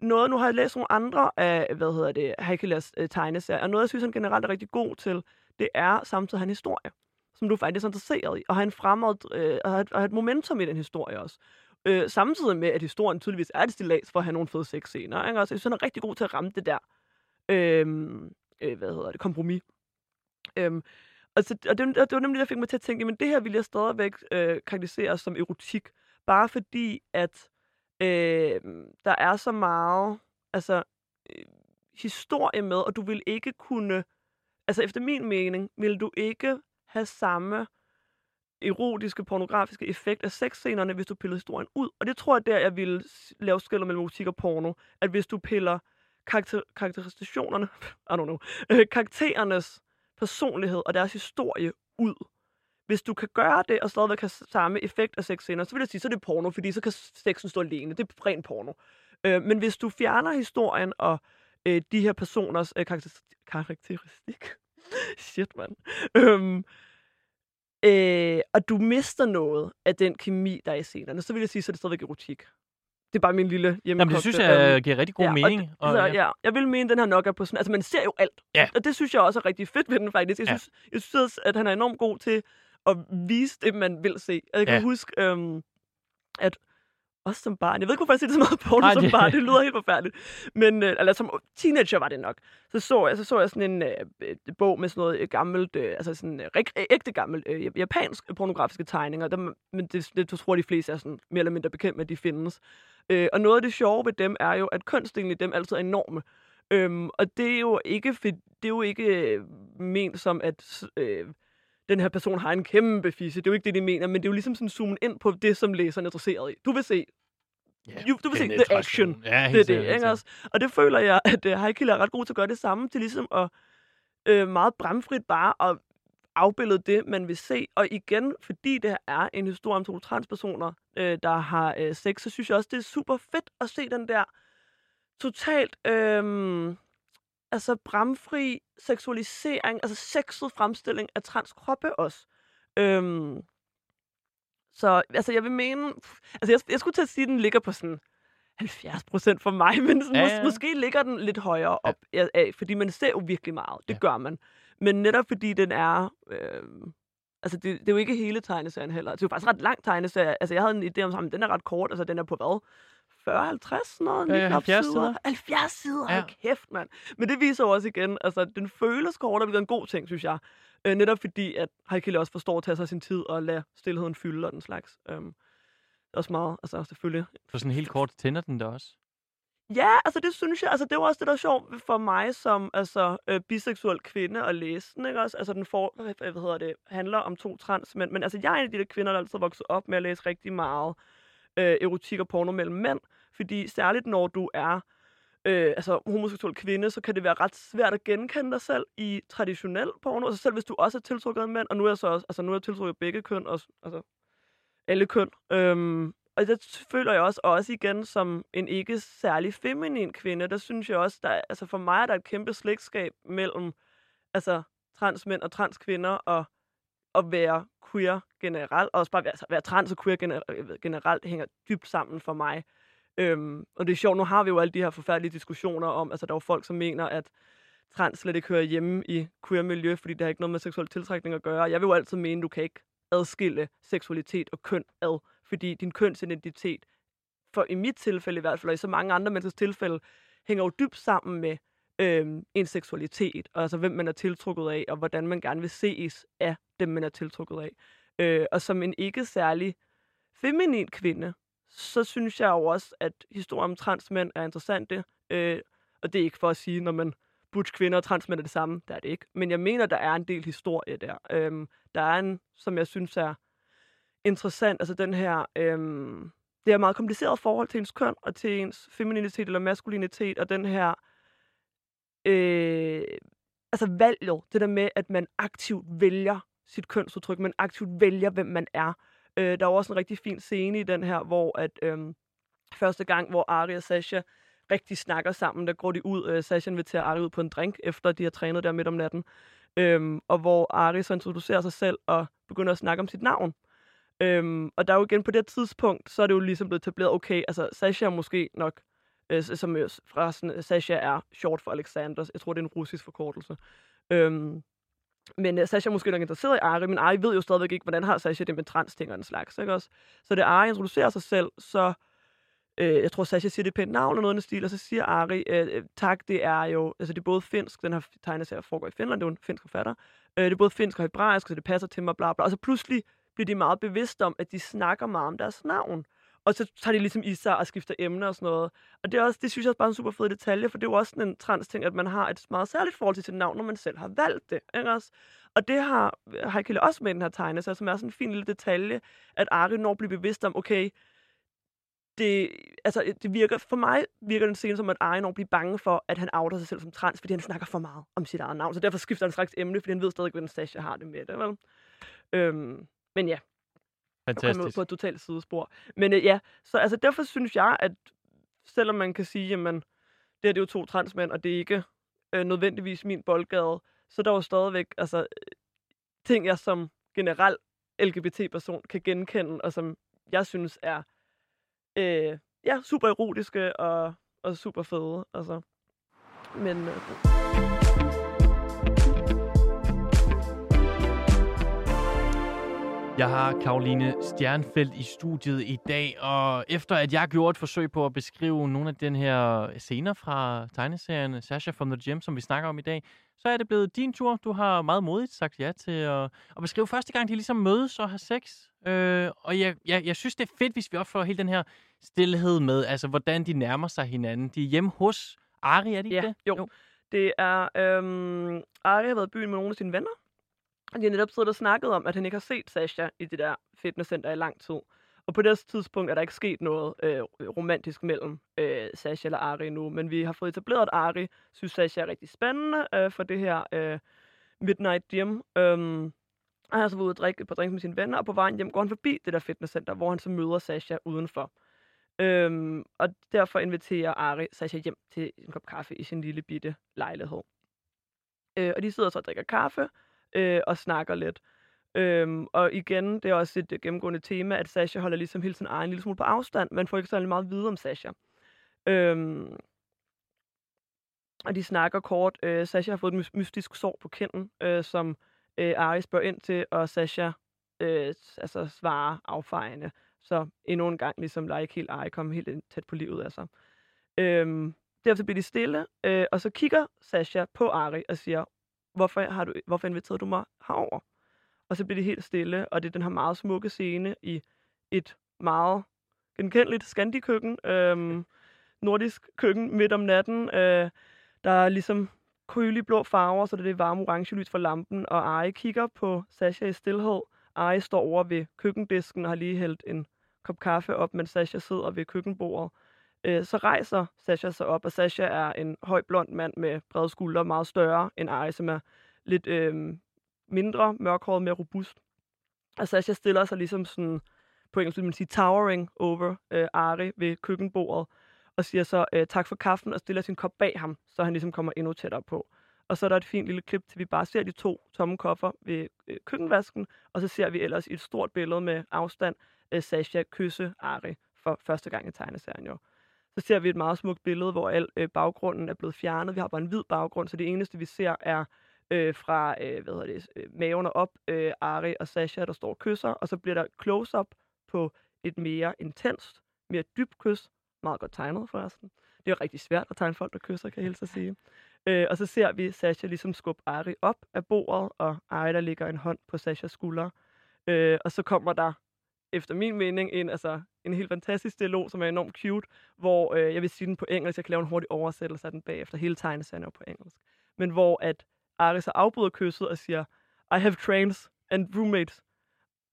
noget, nu har jeg læst nogle andre af, hvad hedder det, Haikelas øh, tegneserier, og noget, jeg synes, han generelt er rigtig god til, det er samtidig en historie, som du faktisk er interesseret i, og have en fremad, øh, og have, og have et momentum i den historie også. Øh, samtidig med, at historien tydeligvis er et stillads for at have nogle fede sexscener. Ikke? Altså, jeg synes, han er rigtig god til at ramme det der, øh, øh, hvad hedder det, kompromis. Øh, og, så, og, det, og det var nemlig det, der fik mig til at tænke, men det her vil jeg stadigvæk øh, karakterisere som erotik, bare fordi, at øh, der er så meget altså, øh, historie med, og du vil ikke kunne, altså efter min mening, vil du ikke have samme erotiske, pornografiske effekt af sexscenerne, hvis du piller historien ud. Og det tror jeg der, jeg ville lave skiller mellem musik og porno. At hvis du piller karakter, karakterisationerne, I don't know, øh, karakterernes personlighed og deres historie ud, hvis du kan gøre det, og stadigvæk have samme effekt af sexscener, så vil jeg sige, så er det porno, fordi så kan sexen stå alene. Det er ren porno. Øh, men hvis du fjerner historien og øh, de her personers øh, karakteristik. karakteristik. Shit, mand. Øhm, øh, og du mister noget af den kemi, der er i scenerne. Så vil jeg sige, så er det stadigvæk erotik. Det er bare min lille hjemmekogte. Jamen, det synes jeg øh, giver rigtig god ja, mening. Og, og, så, ja. ja. Jeg vil mene, den her nok er på sådan... Altså, man ser jo alt. Ja. Og det synes jeg også er rigtig fedt ved den, faktisk. Jeg Ja. synes, jeg synes at han er enormt god til at vise det, man vil se. Jeg kan Ja. huske, øhm, at også som barn, jeg ved ikke, hvorfor jeg siger det så meget porno som det- barn, det lyder helt forfærdeligt. Men, øh, eller som teenager var det nok. Så så jeg, så, så jeg sådan en øh, bog med sådan noget øh, gammelt, øh, altså sådan øh, ægte gammelt, øh, japansk pornografiske tegninger. Der, men det, det tror de fleste er sådan mere eller mindre bekendt med, at de findes. Øh, og noget af det sjove ved dem er jo, at kønsdelene i dem altid er enorme. Øhm, og det er jo ikke, det er jo ikke øh, ment som, at øh, den her person har en kæmpe fisse. Det er jo ikke det, de mener, men det er jo ligesom sådan zoomen ind på det, som læseren er interesseret i. Du vil se, Ja, you, du vil se the action. Ja, Det er det, ikke også? Og det føler jeg, at uh, Heikil er ret god til at gøre det samme, til ligesom at øh, meget bramfrit bare at afbillede det, man vil se. Og igen, fordi det her er en historie om to transpersoner, øh, der har øh, sex, så synes jeg også, det er super fedt at se den der totalt øh, altså bramfri seksualisering, altså sexet fremstilling af transkroppe også. Øhm, så altså, jeg vil mene... Altså, jeg, jeg skulle til at sige, at den ligger på sådan 70 procent for mig, men Ja, ja. Mås- måske ligger den lidt højere op ja. af, fordi man ser jo virkelig meget. Det Ja. gør man. Men netop fordi den er... Øh, altså, det, det er jo ikke hele tegneserien heller. Det er jo faktisk ret lang tegneserie. Altså, jeg havde en idé om sammen, den er ret kort. Altså, den er på hvad? 40-50 sådan noget? Ja, lige knap 70 sider. sider. 70 sider, ja. kæft, mand. Men det viser jo også igen, altså, den føles kortere, hvilket er en god ting, synes jeg. Øh, netop fordi, at Heikile også forstår at tage sig sin tid og lade stillheden fylde og den slags. Øhm, også meget, altså selvfølgelig. For sådan helt kort tænder den der også. Ja, altså det synes jeg, altså det var også det, der er sjovt for mig som altså, øh, biseksuel kvinde at læse den, ikke også? Altså den øh, hvad hedder det, handler om to transmænd, men altså jeg er en af de der kvinder, der altid vokset op med at læse rigtig meget øh, erotik og porno mellem mænd, fordi særligt når du er øh, altså homoseksuel kvinde, så kan det være ret svært at genkende dig selv i traditionel porno, altså selv hvis du også er tiltrukket af mænd, og nu er jeg så også, altså nu er jeg tiltrukket af begge køn, og, altså alle køn, øhm, og det føler jeg også, og også igen som en ikke særlig feminin kvinde, der synes jeg også, der, altså for mig er der et kæmpe slægtskab mellem altså transmænd og transkvinder, og at være queer generelt, og også bare være, altså, være trans og queer generelt, øh, generelt hænger dybt sammen for mig. Øhm, og det er sjovt, nu har vi jo alle de her forfærdelige diskussioner om, altså der er jo folk, som mener, at trans slet ikke hører hjemme i queer-miljø, fordi det har ikke noget med seksuel tiltrækning at gøre. Jeg vil jo altid mene, du kan ikke adskille seksualitet og køn ad, fordi din kønsidentitet, for i mit tilfælde i hvert fald, og i så mange andre menneskers tilfælde, hænger jo dybt sammen med øhm, en seksualitet, og altså hvem man er tiltrukket af, og hvordan man gerne vil ses af dem, man er tiltrukket af. Øh, og som en ikke særlig feminin kvinde, så synes jeg jo også, at historien om transmænd er interessante. Øh, og det er ikke for at sige, når man butch kvinder og transmænd er det samme. Det er det ikke. Men jeg mener, der er en del historie der. Øhm, der er en, som jeg synes er interessant, altså den her... Øhm, det er meget kompliceret forhold til ens køn og til ens femininitet eller maskulinitet, og den her... Øh, altså valget, det der med, at man aktivt vælger sit kønsudtryk, man aktivt vælger, hvem man er. Øh, der var også en rigtig fin scene i den her, hvor at øh, første gang, hvor Ari og Sasha rigtig snakker sammen, der går de ud, øh, Sasha inviterer Ari ud på en drink, efter de har trænet der midt om natten, Øh, og hvor Ari så introducerer sig selv og begynder at snakke om sit navn. Øhm, og der er jo igen på det tidspunkt, så er det jo ligesom blevet etableret, okay, altså Sasha er måske nok, øh, som øh, fra sådan, øh, Sasha er short for Alexander, jeg tror det er en russisk forkortelse. Øhm, men øh, uh, Sasha er måske nok interesseret i Ari, men Ari ved jo stadigvæk ikke, hvordan har Sasha det med trans-ting og den slags, ikke også? Så det Ari introducerer sig selv, så, øh, jeg tror Sasha siger det pænt navn eller noget i den stil, og så siger Ari, øh, øh, tak, det er jo, altså det er både finsk, den her tegneserie foregår i Finland, det er jo en finsk forfatter, øh, det er både finsk og hebraisk, så det passer til mig, bla bla, og så pludselig bliver de meget bevidste om, at de snakker meget om deres navn. Og så tager de ligesom i sig og skifter emner og sådan noget. Og det, er også, det synes jeg også bare er en super fed detalje, for det er jo også sådan en trans-ting, at man har et meget særligt forhold til sit navn, når man selv har valgt det. Ikke også? Og det har øh, Heikele også med i den her så som er sådan en fin lille detalje, at Ari når bliver bevidst om, okay, det, altså, øh, det virker, for mig virker den scene som, at Ari når bliver bange for, at han outer sig selv som trans, fordi han snakker for meget om sit eget navn. Så derfor skifter han straks emne, fordi han ved stadig, hvordan Sasha har det med det. Vel? Øhm, men ja, og komme ud Fantastisk. på et totalt sidespor. Men øh, ja, så altså, derfor synes jeg, at selvom man kan sige, jamen, det her det er jo to transmænd, og det er ikke øh, nødvendigvis min boldgade. Så der er jo stadigvæk altså, ting, jeg som generelt LGBT-person kan genkende, og som jeg synes er øh, ja, super erotiske og, og super fede. Altså. Men, øh, Jeg har Karoline Stjernfeldt i studiet i dag, og efter at jeg gjorde et forsøg på at beskrive nogle af den her scener fra tegneserien Sasha from the Gym, som vi snakker om i dag, så er det blevet din tur. Du har meget modigt sagt ja til at, at beskrive første gang, de ligesom mødes og har sex. Øh, og jeg, jeg, jeg synes, det er fedt, hvis vi får hele den her stillhed med, altså hvordan de nærmer sig hinanden. De er hjemme hos Ari, er de ja, det? Jo. jo. Det er, øhm, Ari har været i byen med nogle af sine venner, og de har netop siddet og snakket om, at han ikke har set Sasha i det der fitnesscenter i lang tid. Og på det tidspunkt er der ikke sket noget øh, romantisk mellem øh, Sasha eller Ari nu, men vi har fået etableret, at Ari synes, Sasha er rigtig spændende øh, for det her øh, Midnight Gym. Øhm, han har så været ude og drikke et par drinks med sine venner, og på vejen hjem går han forbi det der fitnesscenter, hvor han så møder Sasha udenfor. Øhm, og derfor inviterer Ari Sasha hjem til en kop kaffe i sin lille bitte lejlighed. Øh, og de sidder så og drikker kaffe øh, og snakker lidt. Øhm, og igen, det er også et øh, gennemgående tema, at Sasha holder ligesom hele sin egen lille smule på afstand. Man får ikke særlig meget vide om Sasha. Øhm, og de snakker kort. Øh, Sasha har fået et mystisk sår på kinden, øh, som øh, Ari spørger ind til, og Sasha øh, altså svarer affejende. Så endnu en gang ligesom lader ikke helt Ari komme helt tæt på livet af sig. Øhm, derefter bliver de stille, øh, og så kigger Sasha på Ari og siger, hvorfor, har du, hvorfor inviterede du mig herover? Og så bliver det helt stille, og det er den her meget smukke scene i et meget genkendeligt Scandi-køkken, øhm, nordisk køkken midt om natten. Øh, der er ligesom kølige blå farver, så det er det varme orange lys fra lampen, og Ari kigger på Sasha i stillhed. Ari står over ved køkkendisken og har lige hældt en kop kaffe op, mens Sasha sidder ved køkkenbordet. Øh, så rejser Sasha sig op, og Sasha er en høj blond mand med brede skuldre, meget større end Ari, som er lidt øh, mindre, mørkhåret, mere robust. Og Sasha stiller sig ligesom sådan, på engelsk vil man sige, towering over øh, Ari ved køkkenbordet, og siger så øh, tak for kaffen, og stiller sin kop bag ham, så han ligesom kommer endnu tættere på. Og så er der et fint lille klip til, vi bare ser de to tomme koffer ved øh, køkkenvasken, og så ser vi ellers i et stort billede med afstand øh, Sasha kysse Ari for første gang i tegneserien jo. Så ser vi et meget smukt billede, hvor al øh, baggrunden er blevet fjernet. Vi har bare en hvid baggrund, så det eneste, vi ser, er øh, fra øh, hvad hedder det, øh, maven og op, øh, Ari og Sasha, der står og kysser, og så bliver der close-up på et mere intenst, mere dybt kys. Meget godt tegnet forresten. Det er jo rigtig svært at tegne folk, der kysser, kan jeg helst sige. Øh, og så ser vi Sasha ligesom skubbe Ari op af bordet, og Ari, der ligger en hånd på Sashas skulder. Øh, og så kommer der, efter min mening, en, altså, en helt fantastisk dialog, som er enormt cute, hvor øh, jeg vil sige den på engelsk, jeg kan lave en hurtig oversættelse af den bagefter. Hele tegneserien er på engelsk. Men hvor at Ari så afbryder kysset og siger, I have trains and roommates.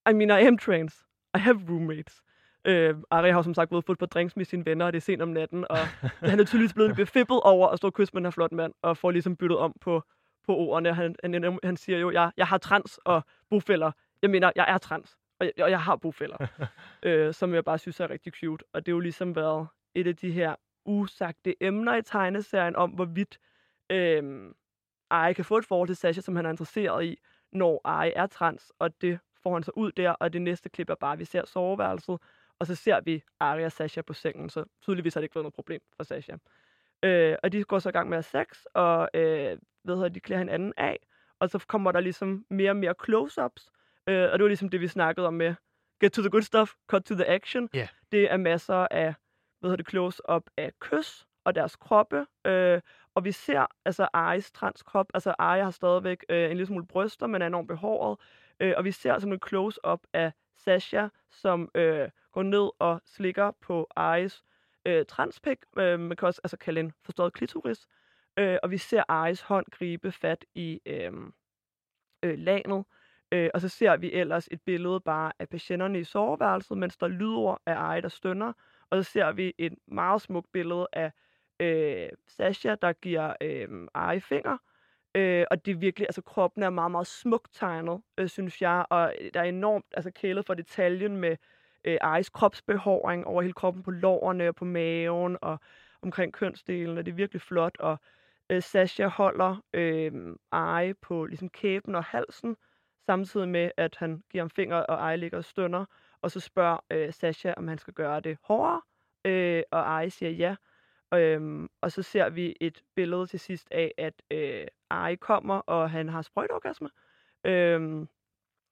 I mean, I am trains. I have roommates. Øh, Ari har som sagt både fået på drinks med sine venner, og det er sent om natten, og han er tydeligvis blevet befippet over at stå og kysse med den her flot mand, og får ligesom byttet om på, på ordene. Han, han, han siger jo, jeg, jeg har trans og bofælder. Jeg mener, jeg er trans, og jeg, og jeg har bofælder. øh, som jeg bare synes er rigtig cute. Og det er jo ligesom været et af de her usagte emner i tegneserien om, hvorvidt øh, Ari kan få et forhold til Sasha, som han er interesseret i, når Ari er trans, og det får han så ud der, og det næste klip er bare, at vi ser soveværelset, og så ser vi Ari og Sasha på sengen, så tydeligvis har det ikke været noget problem for Sasha. Øh, og de går så i gang med at sex, og øh, ved jeg, de klæder hinanden af, og så kommer der ligesom mere og mere close-ups, øh, og det var ligesom det, vi snakkede om med get to the good stuff, cut to the action. Yeah. Det er masser af, hvad hedder det, close-up af kys og deres kroppe, øh, og vi ser altså Aris transkrop, altså Ari har stadigvæk øh, en lille smule bryster, men er enormt behåret, øh, og vi ser sådan en close-up af Sasha, som øh, går ned og slikker på Aris øh, transpik, øh, man kan også altså, kalde en forstået klitoris, øh, og vi ser Aris hånd gribe fat i øh, øh, lanet, øh, og så ser vi ellers et billede bare af patienterne i soveværelset, mens der lyder af Ari, der stønner, og så ser vi et meget smukt billede af øh, Sasha, der giver øh, Ari finger, Øh, og det er virkelig, altså kroppen er meget, meget smukt tegnet, øh, synes jeg, og øh, der er enormt altså, kælet for detaljen med øh, Aris kropsbehåring over hele kroppen på lårene og på maven, og, omkring kønsdelen, og det er virkelig flot. Og øh, Sasha holder øh, Eye på ligesom kæben og halsen, samtidig med, at han giver ham finger, og Ej ligger og stønner. Og så spørger øh, Sasha, om han skal gøre det hårdere, øh, og Ej siger ja. Øhm, og så ser vi et billede til sidst af, at øh, Ari kommer, og han har sprøjtorgasme. Øhm,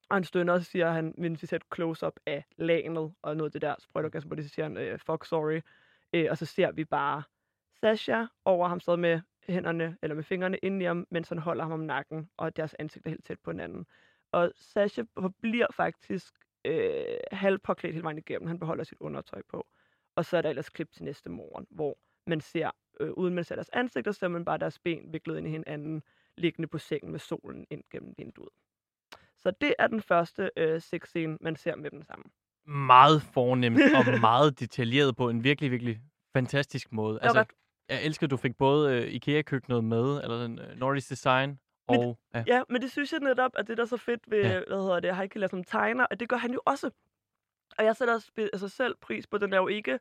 og han stønner, og så siger han, mens vi ser close-up af lanet, og noget af det der sprøjtorgasme, hvor det så siger han, øh, fuck sorry. Øh, og så ser vi bare Sasha over ham stadig med hænderne, eller med fingrene ind i ham, mens han holder ham om nakken, og deres ansigt er helt tæt på hinanden. Og Sasha bliver faktisk øh, halvpåklædt hele vejen igennem. Han beholder sit undertøj på. Og så er der ellers klip til næste morgen, hvor man ser, øh, uden man ser deres ansigter, så ser man bare deres ben viklet ind i hinanden, liggende på sengen med solen ind gennem vinduet. Så det er den første øh, sexscene, man ser med dem sammen. Meget fornemt og meget detaljeret på en virkelig, virkelig fantastisk måde. Altså, jeg elsker, at du fik både øh, IKEA-køkkenet med, eller den øh, Nordisk Design, Men- og... Ja. Ja, men det synes jeg netop, at det der er så fedt ved, Ja. hvad hedder det, Heike som tegner, at det gør han jo også. Og jeg sætter også altså selv pris på, den er jo ikke,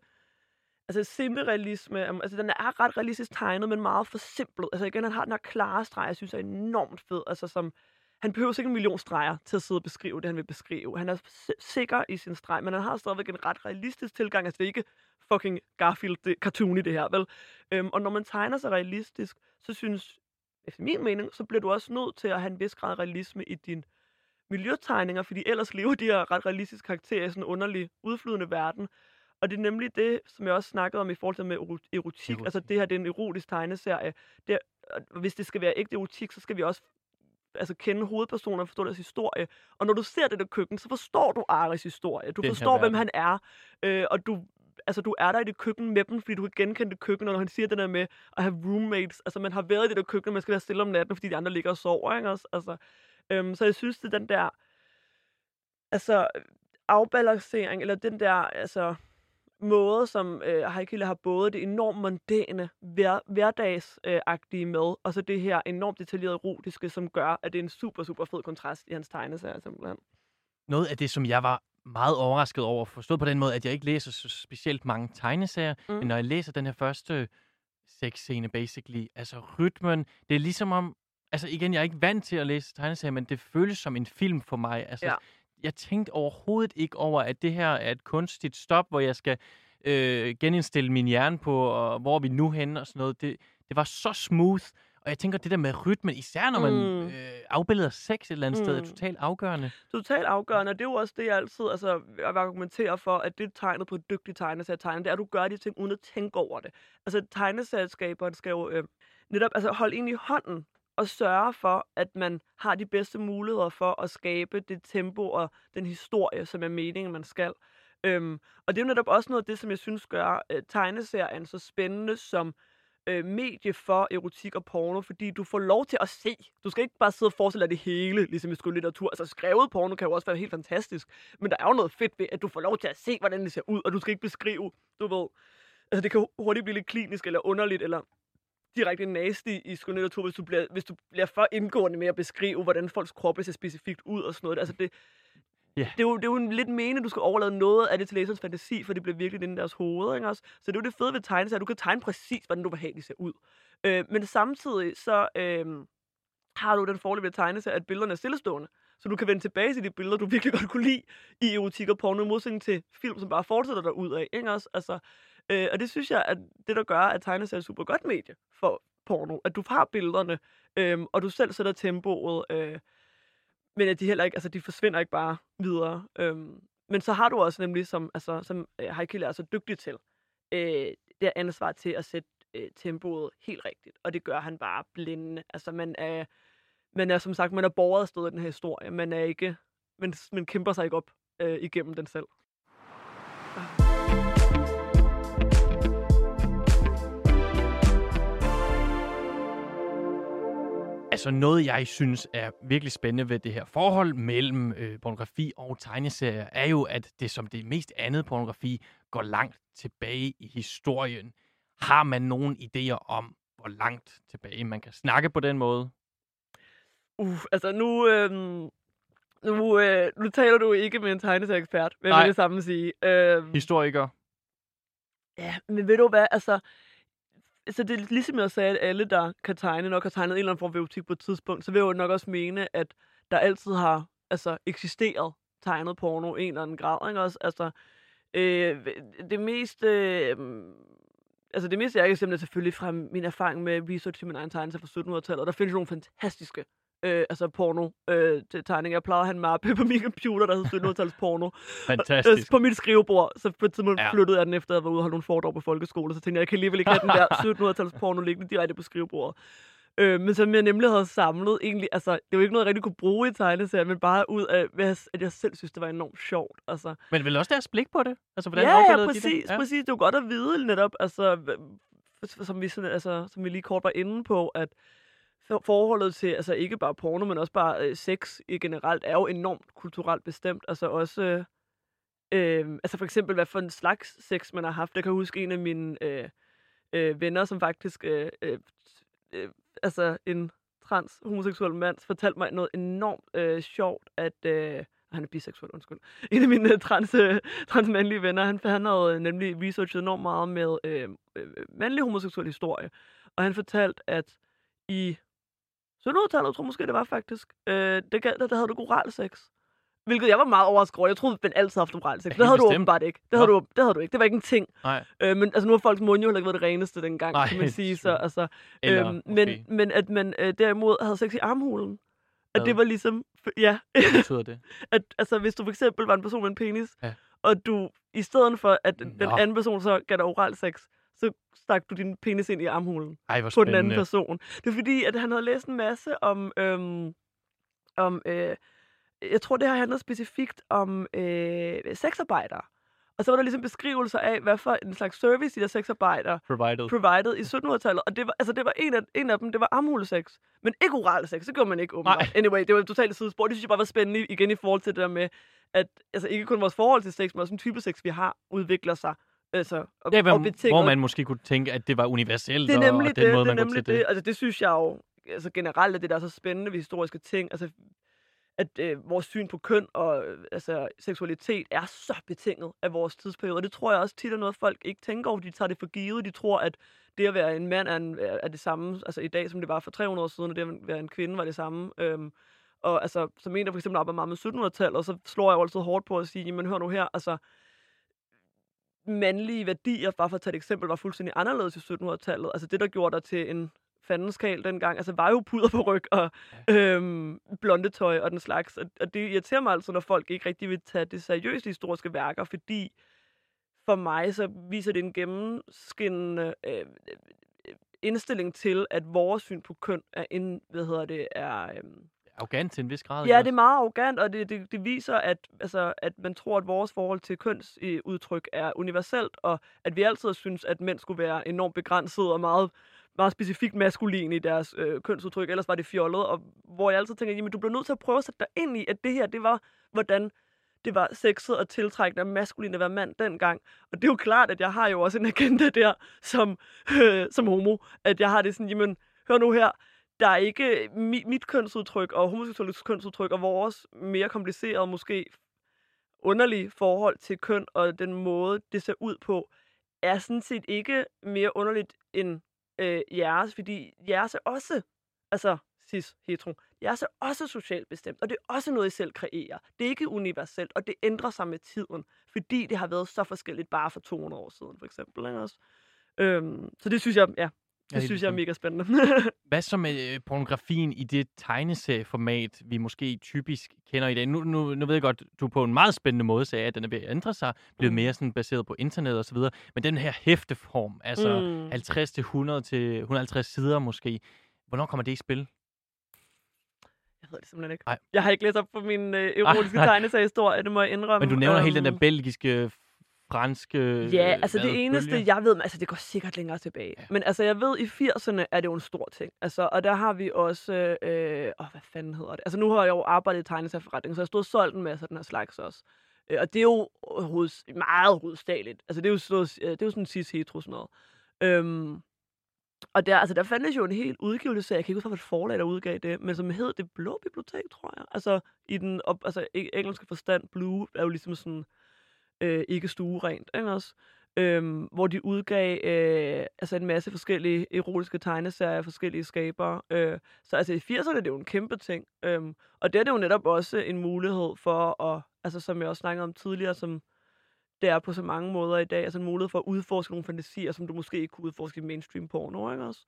altså semi-realisme, um, altså den er ret realistisk tegnet, men meget forsimplet. Altså igen, han har den her klare streg, jeg synes er enormt fed, altså som, han behøver ikke en million streger til at sidde og beskrive det, han vil beskrive. Han er si- sikker i sin streg, men han har stadigvæk en ret realistisk tilgang. Altså det er ikke fucking Garfield det, cartoon i det her, vel? Øhm, og når man tegner sig realistisk, så synes efter min mening, så bliver du også nødt til at have en vis grad realisme i din miljøtegninger, fordi ellers lever de her ret realistiske karakterer i sådan en underlig, udflydende verden. Og det er nemlig det, som jeg også snakkede om i forhold til med ero- erotik. erotik. Altså det her, det er en erotisk tegneserie. Det, er- hvis det skal være ægte erotik, så skal vi også altså, kende hovedpersoner og forstå deres historie. Og når du ser det der køkken, så forstår du Aris historie. Du Den forstår, hvem han er. Øh, og du, altså, du er der i det køkken med dem, fordi du kan genkende det køkken, og når han siger det der med at have roommates. Altså, man har været i det der køkken, og man skal være stille om natten, fordi de andre ligger og sover, ikke også? Altså, øhm, så jeg synes, det er den der, altså, afbalancering, eller den der, altså, måde, som øh, Heikile har både det enormt mondæne, hver, hverdagsagtige med, og så det her enormt detaljerede erotiske, som gør, at det er en super, super fed kontrast i hans tegneserier, simpelthen. Noget af det, som jeg var meget overrasket over, forstået på den måde, at jeg ikke læser så specielt mange tegneserier, mm. Men når jeg læser den her første sexscene, basically, altså rytmen, det er ligesom om, altså igen, jeg er ikke vant til at læse tegneserier, men det føles som en film for mig. Altså, Ja. jeg tænkte overhovedet ikke over, at det her er et kunstigt stop, hvor jeg skal øh, genindstille min hjerne på, og hvor er vi nu henne og sådan noget. Det, det var så smooth, og jeg tænker, det der med rytmen, især når man Mm. øh, afbilleder sex et eller andet mm. sted, er Mm. totalt afgørende. totalt afgørende, og det er jo også det, jeg altid altså, jeg vil argumentere for, at det er tegnet på en dygtig tegneserietegner, det er, at du gør de ting uden at tænke over det. Altså, tegneserieskaberen skal jo øh, netop altså, holde ind i hånden og sørge for, at man har de bedste muligheder for at skabe det tempo og den historie, som er meningen, man skal. Øhm, og det er jo netop også noget af det, som jeg synes gør øh, tegneserien så spændende som øh, medie for erotik og porno, fordi du får lov til at se. Du skal ikke bare sidde og forestille dig det hele, ligesom i skønlitteratur. Altså skrevet porno kan jo også være helt fantastisk, men der er jo noget fedt ved, at du får lov til at se, hvordan det ser ud, og du skal ikke beskrive, du ved. Altså det kan hurtigt blive lidt klinisk eller underligt, eller direkte nasty i skønlitteratur, hvis du bliver, hvis du bliver for indgående med at beskrive, hvordan folks kroppe ser specifikt ud og sådan noget. Altså det, Ja. det, er jo, det er jo en lidt mening, du skal overlade noget af det til læserens fantasi, for det bliver virkelig inde i deres hoveder, ikke også? Så det er jo det fede ved tegneserier, du kan tegne præcis, hvordan du behageligt ser ud. Øh, men samtidig så øh, har du den fordel ved tegneserier, at billederne er stillestående. Så du kan vende tilbage til de billeder, du virkelig godt kunne lide i erotik og porno, i modsætning til film, som bare fortsætter dig ud af, ikke også? Altså, øh, og det synes jeg, at det, der gør, at tegneserier er et super godt medie for porno, at du har billederne, øh, og du selv sætter tempoet, øh, men at de heller ikke, altså de forsvinder ikke bare videre. Øhm, men så har du også nemlig, som, altså, som øh, Heikile er så dygtig til, øh, det ansvar til at sætte øh, tempoet helt rigtigt. Og det gør han bare blændende. Altså man er, man er som sagt, man er borget afsted i den her historie. Man er ikke, man, man kæmper sig ikke op øh, igennem den selv. Altså noget, jeg synes er virkelig spændende ved det her forhold mellem øh, pornografi og tegneserier, er jo, at det som det mest andet pornografi går langt tilbage i historien. Har man nogen idéer om, hvor langt tilbage man kan snakke på den måde? Uh, altså nu, øh, nu, øh, nu taler du ikke med en tegneserieekspert, vil jeg det samme sige. Øh, Historikere? Ja, men ved du hvad, altså, så det er ligesom jeg sagde, at alle, der kan tegne, nok har tegnet en eller anden form for erotik på et tidspunkt, så vil jeg jo nok også mene, at der altid har altså, eksisteret tegnet porno i en eller anden grad. Ikke? Også, altså, øh, det mest... Øh, altså det meste, jeg kan simpelthen selvfølgelig fra min erfaring med research til min egen tegnelse fra 1700-tallet, der findes nogle fantastiske øh, altså porno øh, til tegninger. Jeg plejede at have en mappe på min computer, der hed 1700-tals porno. Fantastisk. på mit skrivebord. Så på et tidspunkt ja. flyttede jeg den efter, at jeg var ude og holde nogle foredrag på folkeskole. Så tænkte jeg, jeg kan alligevel ikke have den der 1700-tals porno liggende direkte på skrivebordet. Øh, men som jeg nemlig havde samlet egentlig, altså, det var ikke noget, jeg rigtig kunne bruge i tegneserien, men bare ud af, at jeg selv synes, det var enormt sjovt. Altså. Men vel også deres blik på det? Altså, hvordan ja, ja, præcis, de det? Ja. præcis. Det var godt at vide netop, altså, som vi, sådan, altså, som vi lige kort var inde på, at forholdet til altså ikke bare porno, men også bare øh, sex i generelt, er jo enormt kulturelt bestemt. Altså også, øh, øh, altså for eksempel, hvad for en slags sex man har haft. Jeg kan huske en af mine øh, øh, venner, som faktisk, øh, øh, øh, altså en trans homoseksuel mand, fortalte mig noget enormt øh, sjovt, at... Øh, han er biseksuel, undskyld. En af mine øh, trans, øh, transmandlige venner, han, han havde øh, nemlig researchet enormt meget med øh, mandlig homoseksuel historie. Og han fortalte, at i 1700-tallet, tror jeg måske, det var faktisk. Øh, det, der, der havde du oral sex. Hvilket jeg var meget overrasket over. Jeg troede, at man altid havde haft oral sex. Det havde bestemt. du åbenbart ikke. Det havde, du, det havde du ikke. Det var ikke en ting. Nej. Øh, men altså, nu har folks mund jo heller ikke været det reneste dengang, Nej, kan man sige. Så, altså, Eller, øh, men, men at man øh, derimod havde sex i armhulen. At ja. det var ligesom... Ja. Hvad betyder det? at, altså, hvis du for eksempel var en person med en penis, ja. og du i stedet for, at Nå. den anden person så gav dig oral sex, så stak du din penis ind i armhulen Ej, på den anden person. Det er fordi, at han havde læst en masse om... Øhm, om øh, jeg tror, det har handlet specifikt om øh, sexarbejdere. Og så var der ligesom beskrivelser af, hvad for en slags service de der sexarbejdere provided, provided i 1700-tallet. Og det var, altså det var en, af, en af dem, det var armhulesex. Men ikke oral sex, det gjorde man ikke åbenbart. Anyway, det var totalt sidespor. Det synes jeg bare var spændende igen i forhold til det der med, at altså ikke kun vores forhold til sex, men også en type sex, vi har, udvikler sig Altså, og, ja, hvor, og hvor man måske kunne tænke, at det var universelt, det er nemlig og den det, måde, man det er nemlig det. det. Altså, det synes jeg jo altså, generelt, at det der er så spændende ved historiske ting. Altså, at øh, vores syn på køn og øh, altså, seksualitet er så betinget af vores tidsperiode. Og det tror jeg også tit er noget, folk ikke tænker over. De tager det for givet. De tror, at det at være en mand er, en, er det samme altså, i dag, som det var for 300 år siden, og det at være en kvinde var det samme. Øhm, og altså, som en, der for eksempel arbejder meget med 1700-tallet, så slår jeg jo altid hårdt på at sige, jamen hør nu her, altså, mandlige værdier, bare for at tage et eksempel, var fuldstændig anderledes i 1700-tallet. Altså det, der gjorde dig til en fandenskal dengang, altså var jo puder på ryg og øhm, blondetøj og den slags. Og, og det irriterer mig altså, når folk ikke rigtig vil tage det seriøst historiske værker, fordi for mig så viser det en gennemskinnende øh, indstilling til, at vores syn på køn er, en, hvad hedder det, er, øh, arrogant til en vis grad. Ja, det er meget arrogant, og det, det, det viser, at, altså, at man tror, at vores forhold til kønsudtryk er universelt, og at vi altid synes, at mænd skulle være enormt begrænset og meget, meget specifikt maskulin i deres øh, kønsudtryk, ellers var det fjollet, og hvor jeg altid tænker, jamen du bliver nødt til at prøve at sætte dig ind i, at det her, det var, hvordan det var sexet og tiltrækkende og maskulin at være mand dengang. Og det er jo klart, at jeg har jo også en agenda der som, øh, som homo, at jeg har det sådan, jamen, hør nu her, der er ikke øh, mit, mit kønsudtryk og homoseksuelles kønsudtryk og vores mere komplicerede, måske underlige forhold til køn og den måde, det ser ud på, er sådan set ikke mere underligt end øh, jeres, fordi jeres er også, altså cis, hetero, jeres er også socialt bestemt, og det er også noget, I selv kreerer. Det er ikke universelt, og det ændrer sig med tiden, fordi det har været så forskelligt bare for 200 år siden, for eksempel. Ikke også? Øhm, så det synes jeg, ja, det ja, synes jeg er mega spændende. Hvad så med øh, pornografien i det tegneserieformat, vi måske typisk kender i dag? Nu, nu, nu ved jeg godt, du på en meget spændende måde sagde, at den er ved at ændre sig, blevet mm. mere sådan baseret på internet og så videre. Men den her hæfteform, altså mm. 50 til 100 til 150 sider måske, hvornår kommer det i spil? Jeg ved det simpelthen ikke. Ej. Jeg har ikke læst op på min øh, erotiske tegneseriehistorie, det må jeg indrømme. Men du nævner um, hele den der øhm. belgiske franske Ja, altså det eneste, jeg ved, altså det går sikkert længere tilbage. Ja. Men altså jeg ved, i 80'erne er det jo en stor ting. Altså, og der har vi også, øh, åh, hvad fanden hedder det? Altså nu har jeg jo arbejdet i tegneserieforretning, så jeg stået og solgt en masse af den her slags også. Øh, og det er jo hoveds, meget hovedstageligt. Altså det er jo, sådan, øh, det er jo sådan cis hetero sådan noget. Øhm, og der, altså, der fandtes jo en helt udgivelse, jeg kan ikke huske, hvad forlag, der udgav det, men som hed Det Blå Bibliotek, tror jeg. Altså, i den op, altså, engelske forstand, Blue er jo ligesom sådan, øh, ikke stuerent, ikke også? øhm, hvor de udgav øh, altså en masse forskellige erotiske tegneserier af forskellige skabere. Øh, så altså i 80'erne det er jo en kæmpe ting. Øhm, og det er det jo netop også en mulighed for at, altså som jeg også snakkede om tidligere, som det er på så mange måder i dag, altså en mulighed for at udforske nogle fantasier, som du måske ikke kunne udforske i mainstream porno, ikke også?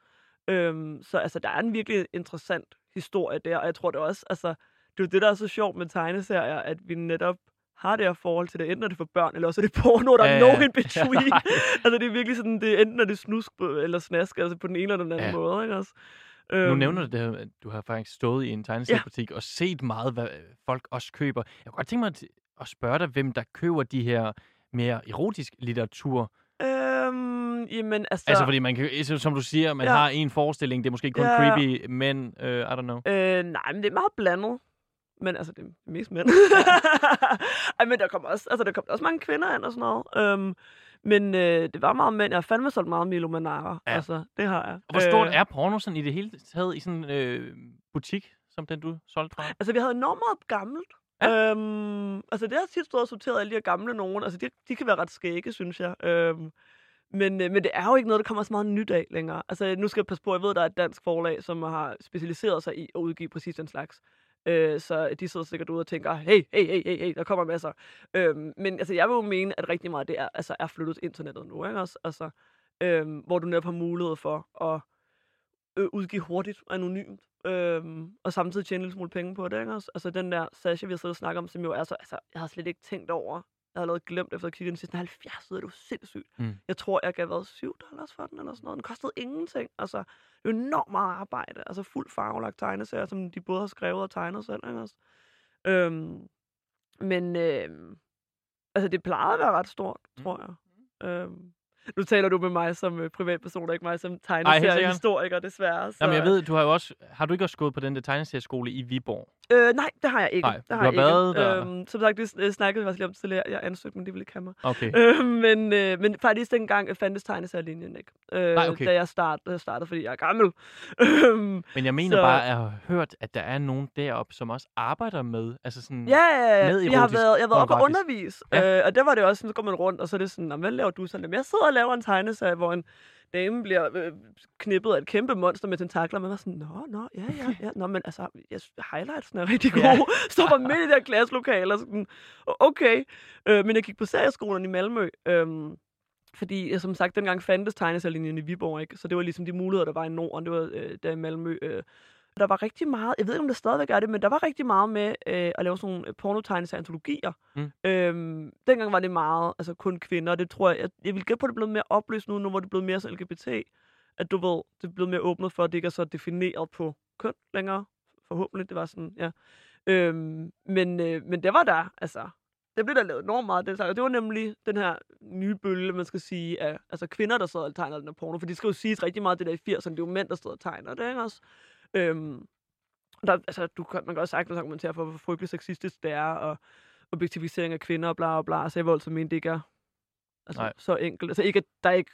Øhm, så altså, der er en virkelig interessant historie der, og jeg tror det også, altså, det er jo det, der er så sjovt med tegneserier, at vi netop har det her forhold til det, enten er det for børn, eller også er det porno, der er Ja, ja. no in between. altså, det er virkelig sådan, det enten er det snusk eller snask, altså på den ene eller den anden Ja. måde, ikke også? Nu Øhm, nævner du det her, at du har faktisk stået i en tegneseriebutik og set meget, hvad øh, folk også køber. Jeg kunne godt tænke mig at, at spørge dig, hvem der køber de her mere erotisk litteratur. Øhm, jamen, altså... Så... Altså, fordi man kan, som du siger, man Ja. ja. har en forestilling, det er måske kun Ja. ja. creepy, men uh, I don't know. Øh, nej, men det er meget blandet. Men altså, det er mest mænd. Ej, men der kommer også, altså, der kommer også mange kvinder ind og sådan noget. Øhm, men øh, det var meget mænd. Jeg har fandme solgt meget Milo Manara. Ja. Altså, det har jeg. Og hvor stort Øh, er porno sådan i det hele taget i sådan en øh, butik, som den du solgte fra? Altså, vi havde enormt meget gammelt. Ja. Øhm, altså, det har tit stået og sorteret alle de her gamle nogen. Altså, de, de kan være ret skægge, synes jeg. Øhm, men, øh, men det er jo ikke noget, der kommer så meget nyt af længere. Altså, nu skal jeg passe på, jeg ved, der er et dansk forlag, som har specialiseret sig i at udgive præcis den slags. Øh, så de sidder sikkert ude og tænker, hey, hey, hey, hey, hey, der kommer masser. Øhm, men altså, jeg vil jo mene, at rigtig meget det er, altså, er flyttet til internettet nu, ikke også? Altså, øhm, hvor du netop har mulighed for at øh, udgive hurtigt og anonymt, øhm, og samtidig tjene en lille smule penge på det, ikke også? Altså den der Sasha, vi har siddet og snakket om, som jo er så, altså, jeg har slet ikke tænkt over, jeg har allerede glemt efter at kigge den sidste 70 sider, det var sindssygt. Mm. Jeg tror, jeg gav været 7 dollars for den, eller sådan noget. Den kostede ingenting. Altså, det er jo enormt meget arbejde. Altså, fuld farvelagt tegneserier, som de både har skrevet og tegnet selv, ikke også? Øhm, men, øhm, altså, det plejede at være ret stort, tror jeg. Øhm, nu taler du med mig som øh, privatperson, og ikke mig som tegneseriehistoriker, desværre. Så, Jamen, jeg ved, du har jo også, har du ikke også gået på den der tegneserieskole i Viborg? Øh, nej, det har jeg ikke. Nej, det du har har jeg været ikke. der. Øhm, som sagt, det snakkede vi også lige om tidligere. Jeg ansøgte, men de ville ikke have mig. Okay. Øh, men, øh, men faktisk dengang øh, fandtes tegneserielinjen ikke. Øh, Nej, okay. Da jeg startede, startede, fordi jeg er gammel. Øhm, Men jeg mener så- bare, at jeg har hørt, at der er nogen deroppe, som også arbejder med, altså sådan... ja, ja, ja. Med Jeg har været, jeg har været oppe og undervise. Ja. Øh, og der var det også sådan, så går man rundt, og så er det sådan, "Nå, hvad laver du så? Jamen, jeg sidder og laver en tegneserie, hvor en dame bliver øh, knippet af et kæmpe monster med tentakler. Man var sådan, nå, nå, ja, ja, ja. Nå, men altså, jeg, highlightsen er rigtig gode. Ja. Står bare midt i det her klasselokale, og sådan, okay. Øh, men jeg gik på serieskolen i Malmø. Øhm, fordi, ja, som sagt, dengang fandtes tegneserielinjen i Viborg, ikke? Så det var ligesom de muligheder, der var i Norden. Det var øh, der i Malmø. Øh. Der var rigtig meget, jeg ved ikke, om det stadigvæk er det, men der var rigtig meget med øh, at lave sådan nogle øh, pornotegneserieantologier. Mm. Øhm, dengang var det meget, altså kun kvinder, og det tror jeg, jeg, jeg vil gætte på, at det er blevet mere oplyst nu, nu hvor det er blevet mere så LGBT, at du ved, det er blevet mere åbnet for, at det ikke er så defineret på køn længere. Forhåbentlig, det var sådan, ja. Øhm, men, øh, men det var der, altså, det blev der lavet enormt meget. Den slags. Det var nemlig den her nye bølge, man skal sige, af altså kvinder, der sidder og tegner den her porno. For det skal jo siges rigtig meget, det der i 80'erne, det er jo mænd, der sidder og tegner det, ikke også? Øhm, og der, altså, du kan, man kan også sagtens argumentere for, hvor frygteligt sexistisk det er, og objektivisering af kvinder og bla bla bla. Så jeg altså mene, det ikke er altså, Nej. så enkelt. Altså ikke, at der ikke,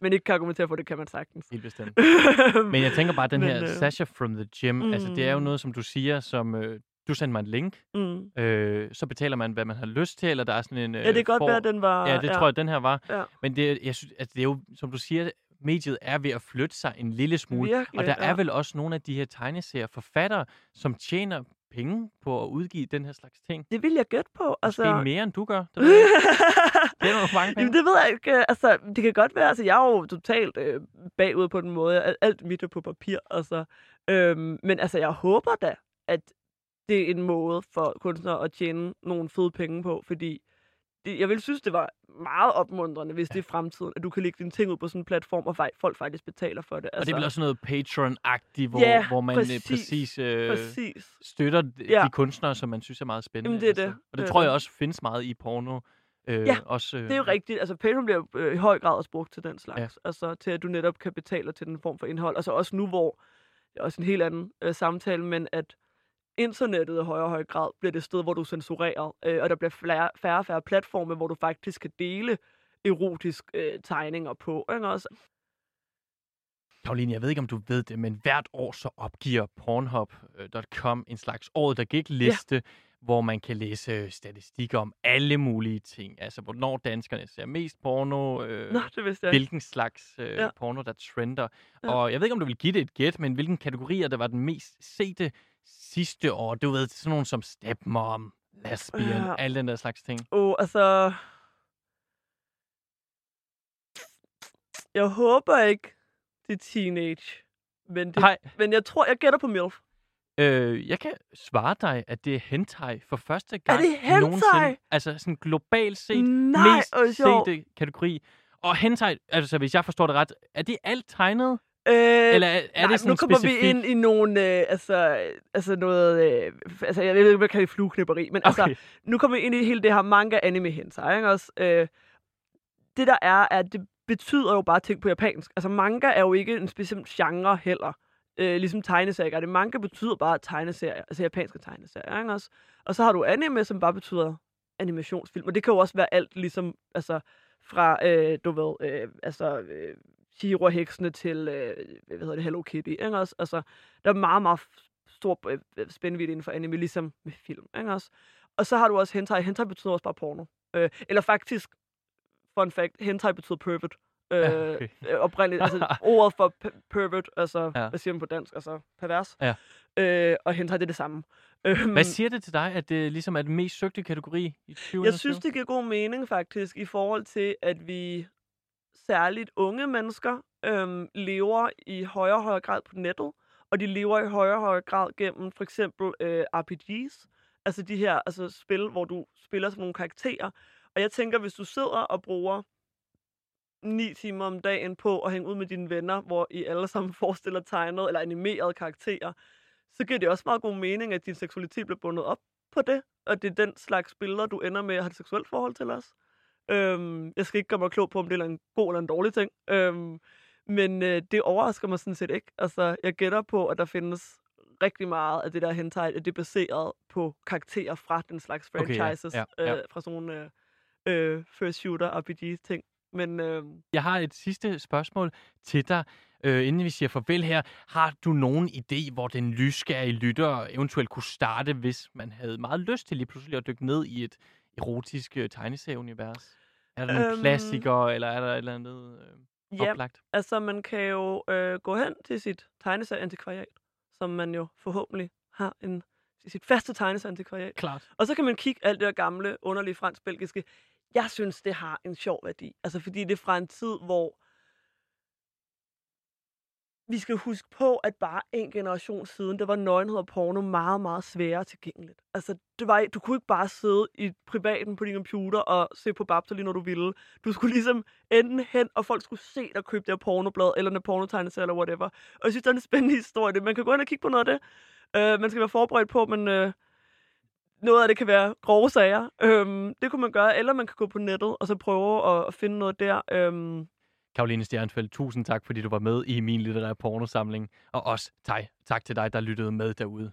men ikke kan argumentere for, det kan man sagtens. Helt bestemt. Men jeg tænker bare, den Men, her øh, Sasha from the Gym, mm. altså det er jo mm. noget, som du siger, som øh, du sender mig en link, mm. øh, så betaler man, hvad man har lyst til, eller der er sådan en... Øh, Ja, det kan godt for... være, den var... Ja, det tror jeg, den her var. Ja. Men det, jeg synes, altså, det er jo, som du siger, mediet er ved at flytte sig en lille smule. Virkelig, og der ja. er vel også nogle af de her tegneserier forfattere, som tjener penge på at udgive den her slags ting. Det vil jeg gætte på. Altså... Altså, mere, end du gør. Det ved jeg ikke. Tjener du mange penge? Jamen, det ved jeg ikke. Altså, det kan godt være, altså, jeg er jo totalt øh, bagud på den måde. Al- Alt mit er på papir, altså. Øhm, men altså, jeg håber da, at det er en måde for kunstnere at tjene nogle fede penge på, fordi det, jeg vil synes, det var meget opmuntrende, hvis ja. det er fremtiden, at du kan lægge dine ting ud på sådan en platform, og folk faktisk betaler for det. Og det er vel også noget Patreon-agtigt, hvor, Ja, hvor man præcis, præcis. præcis, øh, Præcis. støtter Ja. de kunstnere, som man synes er meget spændende. Jamen, det er det. Og det Det tror jeg også findes meget i porno. Øh, Ja, også, øh, Det er jo rigtigt. Altså, Patreon bliver øh, i høj grad også brugt til den slags. Ja. Altså, til at du netop kan betale til den form for indhold. Altså også nu, hvor det er også en helt anden øh, samtale, men at internettet i højere og højere grad bliver det sted, hvor du er censureret, øh, og der bliver flere, færre og færre platforme, hvor du faktisk kan dele erotisk øh, tegninger på. Ikke også? Karoline, jeg ved ikke, om du ved det, men hvert år så opgiver Pornhub.com en slags året, der gik liste, ja. Hvor man kan læse statistikker om alle mulige ting. Altså, hvornår danskerne ser mest porno, øh, Nå, det hvilken slags øh, Ja. porno, der trender. Ja. Og jeg ved ikke, om du vil give det et gæt, men hvilken kategorier, der var den mest sete sidste år. Du ved, sådan nogle som stepmom, lesbian, Ja. ja. alle den der slags ting. Åh, oh, altså... Jeg håber ikke, det er teenage. Men, det, Nej, men jeg tror, jeg gætter på MILF. Øh, jeg kan svare dig, at det er hentai for første gang det hentai? nogensinde. Altså sådan globalt set Nej, mest sete kategori. Og hentai, altså hvis jeg forstår det ret, er det alt tegnet? Øh, Eller er, er nej, det sådan nu kommer specifikt? vi ind i nogle, øh, altså, altså noget, øh, altså jeg ved ikke, hvad kalder det flueknipperi, men altså, Okay. nu kommer vi ind i hele det her manga anime hentai, ikke også? Øh, det der er, at det betyder jo bare ting på japansk. Altså manga er jo ikke en speciel genre heller. Øh, ligesom tegneserier. Det manga betyder bare tegneserier, altså japanske tegneserier, ikke også? Og så har du anime, som bare betyder animationsfilm. Og det kan jo også være alt, ligesom, altså fra, øh, du ved, øh, altså, øh, Shiro heksene til, øh, hvad hedder det, Hello Kitty, ikke også? Altså, der er meget, meget stor øh, spændvidde inden for anime, ligesom med film, ikke også? Og så har du også hentai. Hentai betyder også bare porno. Øh, eller faktisk, fun fact, hentai betyder pervert. Øh, okay. øh, oprindeligt, altså ordet for pe- pervert, altså, Ja. hvad siger man på dansk? Altså, pervers. Ja. Øh, og hentai, det er det samme. Øhm, Hvad siger det til dig, at det ligesom er den mest søgte kategori i 2021? jeg synes, det giver god mening faktisk, i forhold til, at vi særligt unge mennesker øhm, lever i højere og højere grad på nettet, og de lever i højere og højere grad gennem for eksempel øh, RPG's, altså de her altså spil, hvor du spiller som nogle karakterer. Og jeg tænker, hvis du sidder og bruger ni timer om dagen på at hænge ud med dine venner, hvor I alle sammen forestiller tegnet eller animerede karakterer, så giver det også meget god mening, at din seksualitet bliver bundet op på det, og det er den slags billeder, du ender med at have et seksuelt forhold til os. Øhm, jeg skal ikke gøre mig klog på, om det er en god eller en dårlig ting, øhm, men øh, det overrasker mig sådan set ikke. Altså, jeg gætter på, at der findes rigtig meget af det der hentai, at det er baseret på karakterer fra den slags Okay, ja. franchises, Ja, ja. Øh, fra sådan nogle øh, øh, first shooter RPG-ting. Men øh, Jeg har et sidste spørgsmål til dig, øh, inden vi siger farvel her. Har du nogen idé, hvor den nysgerrige lytter eventuelt kunne starte, hvis man havde meget lyst til lige pludselig at dykke ned i et erotisk øh, tegneserieunivers? Er der nogle Øhm, klassikere, eller er der et eller andet øh, ja, oplagt? altså man kan jo øh, gå hen til sit tegneserieantikvariat, som man jo forhåbentlig har en sit faste tegneserieantikvariat. Klart. Og så kan man kigge alt det der gamle, underlige fransk-belgiske. Jeg synes, det har en sjov værdi. Altså, fordi det er fra en tid, hvor vi skal huske på, at bare en generation siden, der var nøgenhed og porno meget, meget sværere tilgængeligt. Altså, det var, du kunne ikke bare sidde i privaten på din computer og se på Babter lige når du ville. Du skulle ligesom enten hen, og folk skulle se dig købe det her pornoblad, eller en pornotegneserie, eller whatever. Og jeg synes, det er en spændende historie. Man kan gå ind og kigge på noget af det. Uh, man skal være forberedt på, men uh, noget af det kan være grove sager. Øhm, det kunne man gøre, eller man kan gå på nettet, og så prøve at, at finde noget der. Øhm. Karoline Stjernfeldt, tusind tak, fordi du var med i min litterære pornosamling. Og også tak, tak til dig, der lyttede med derude.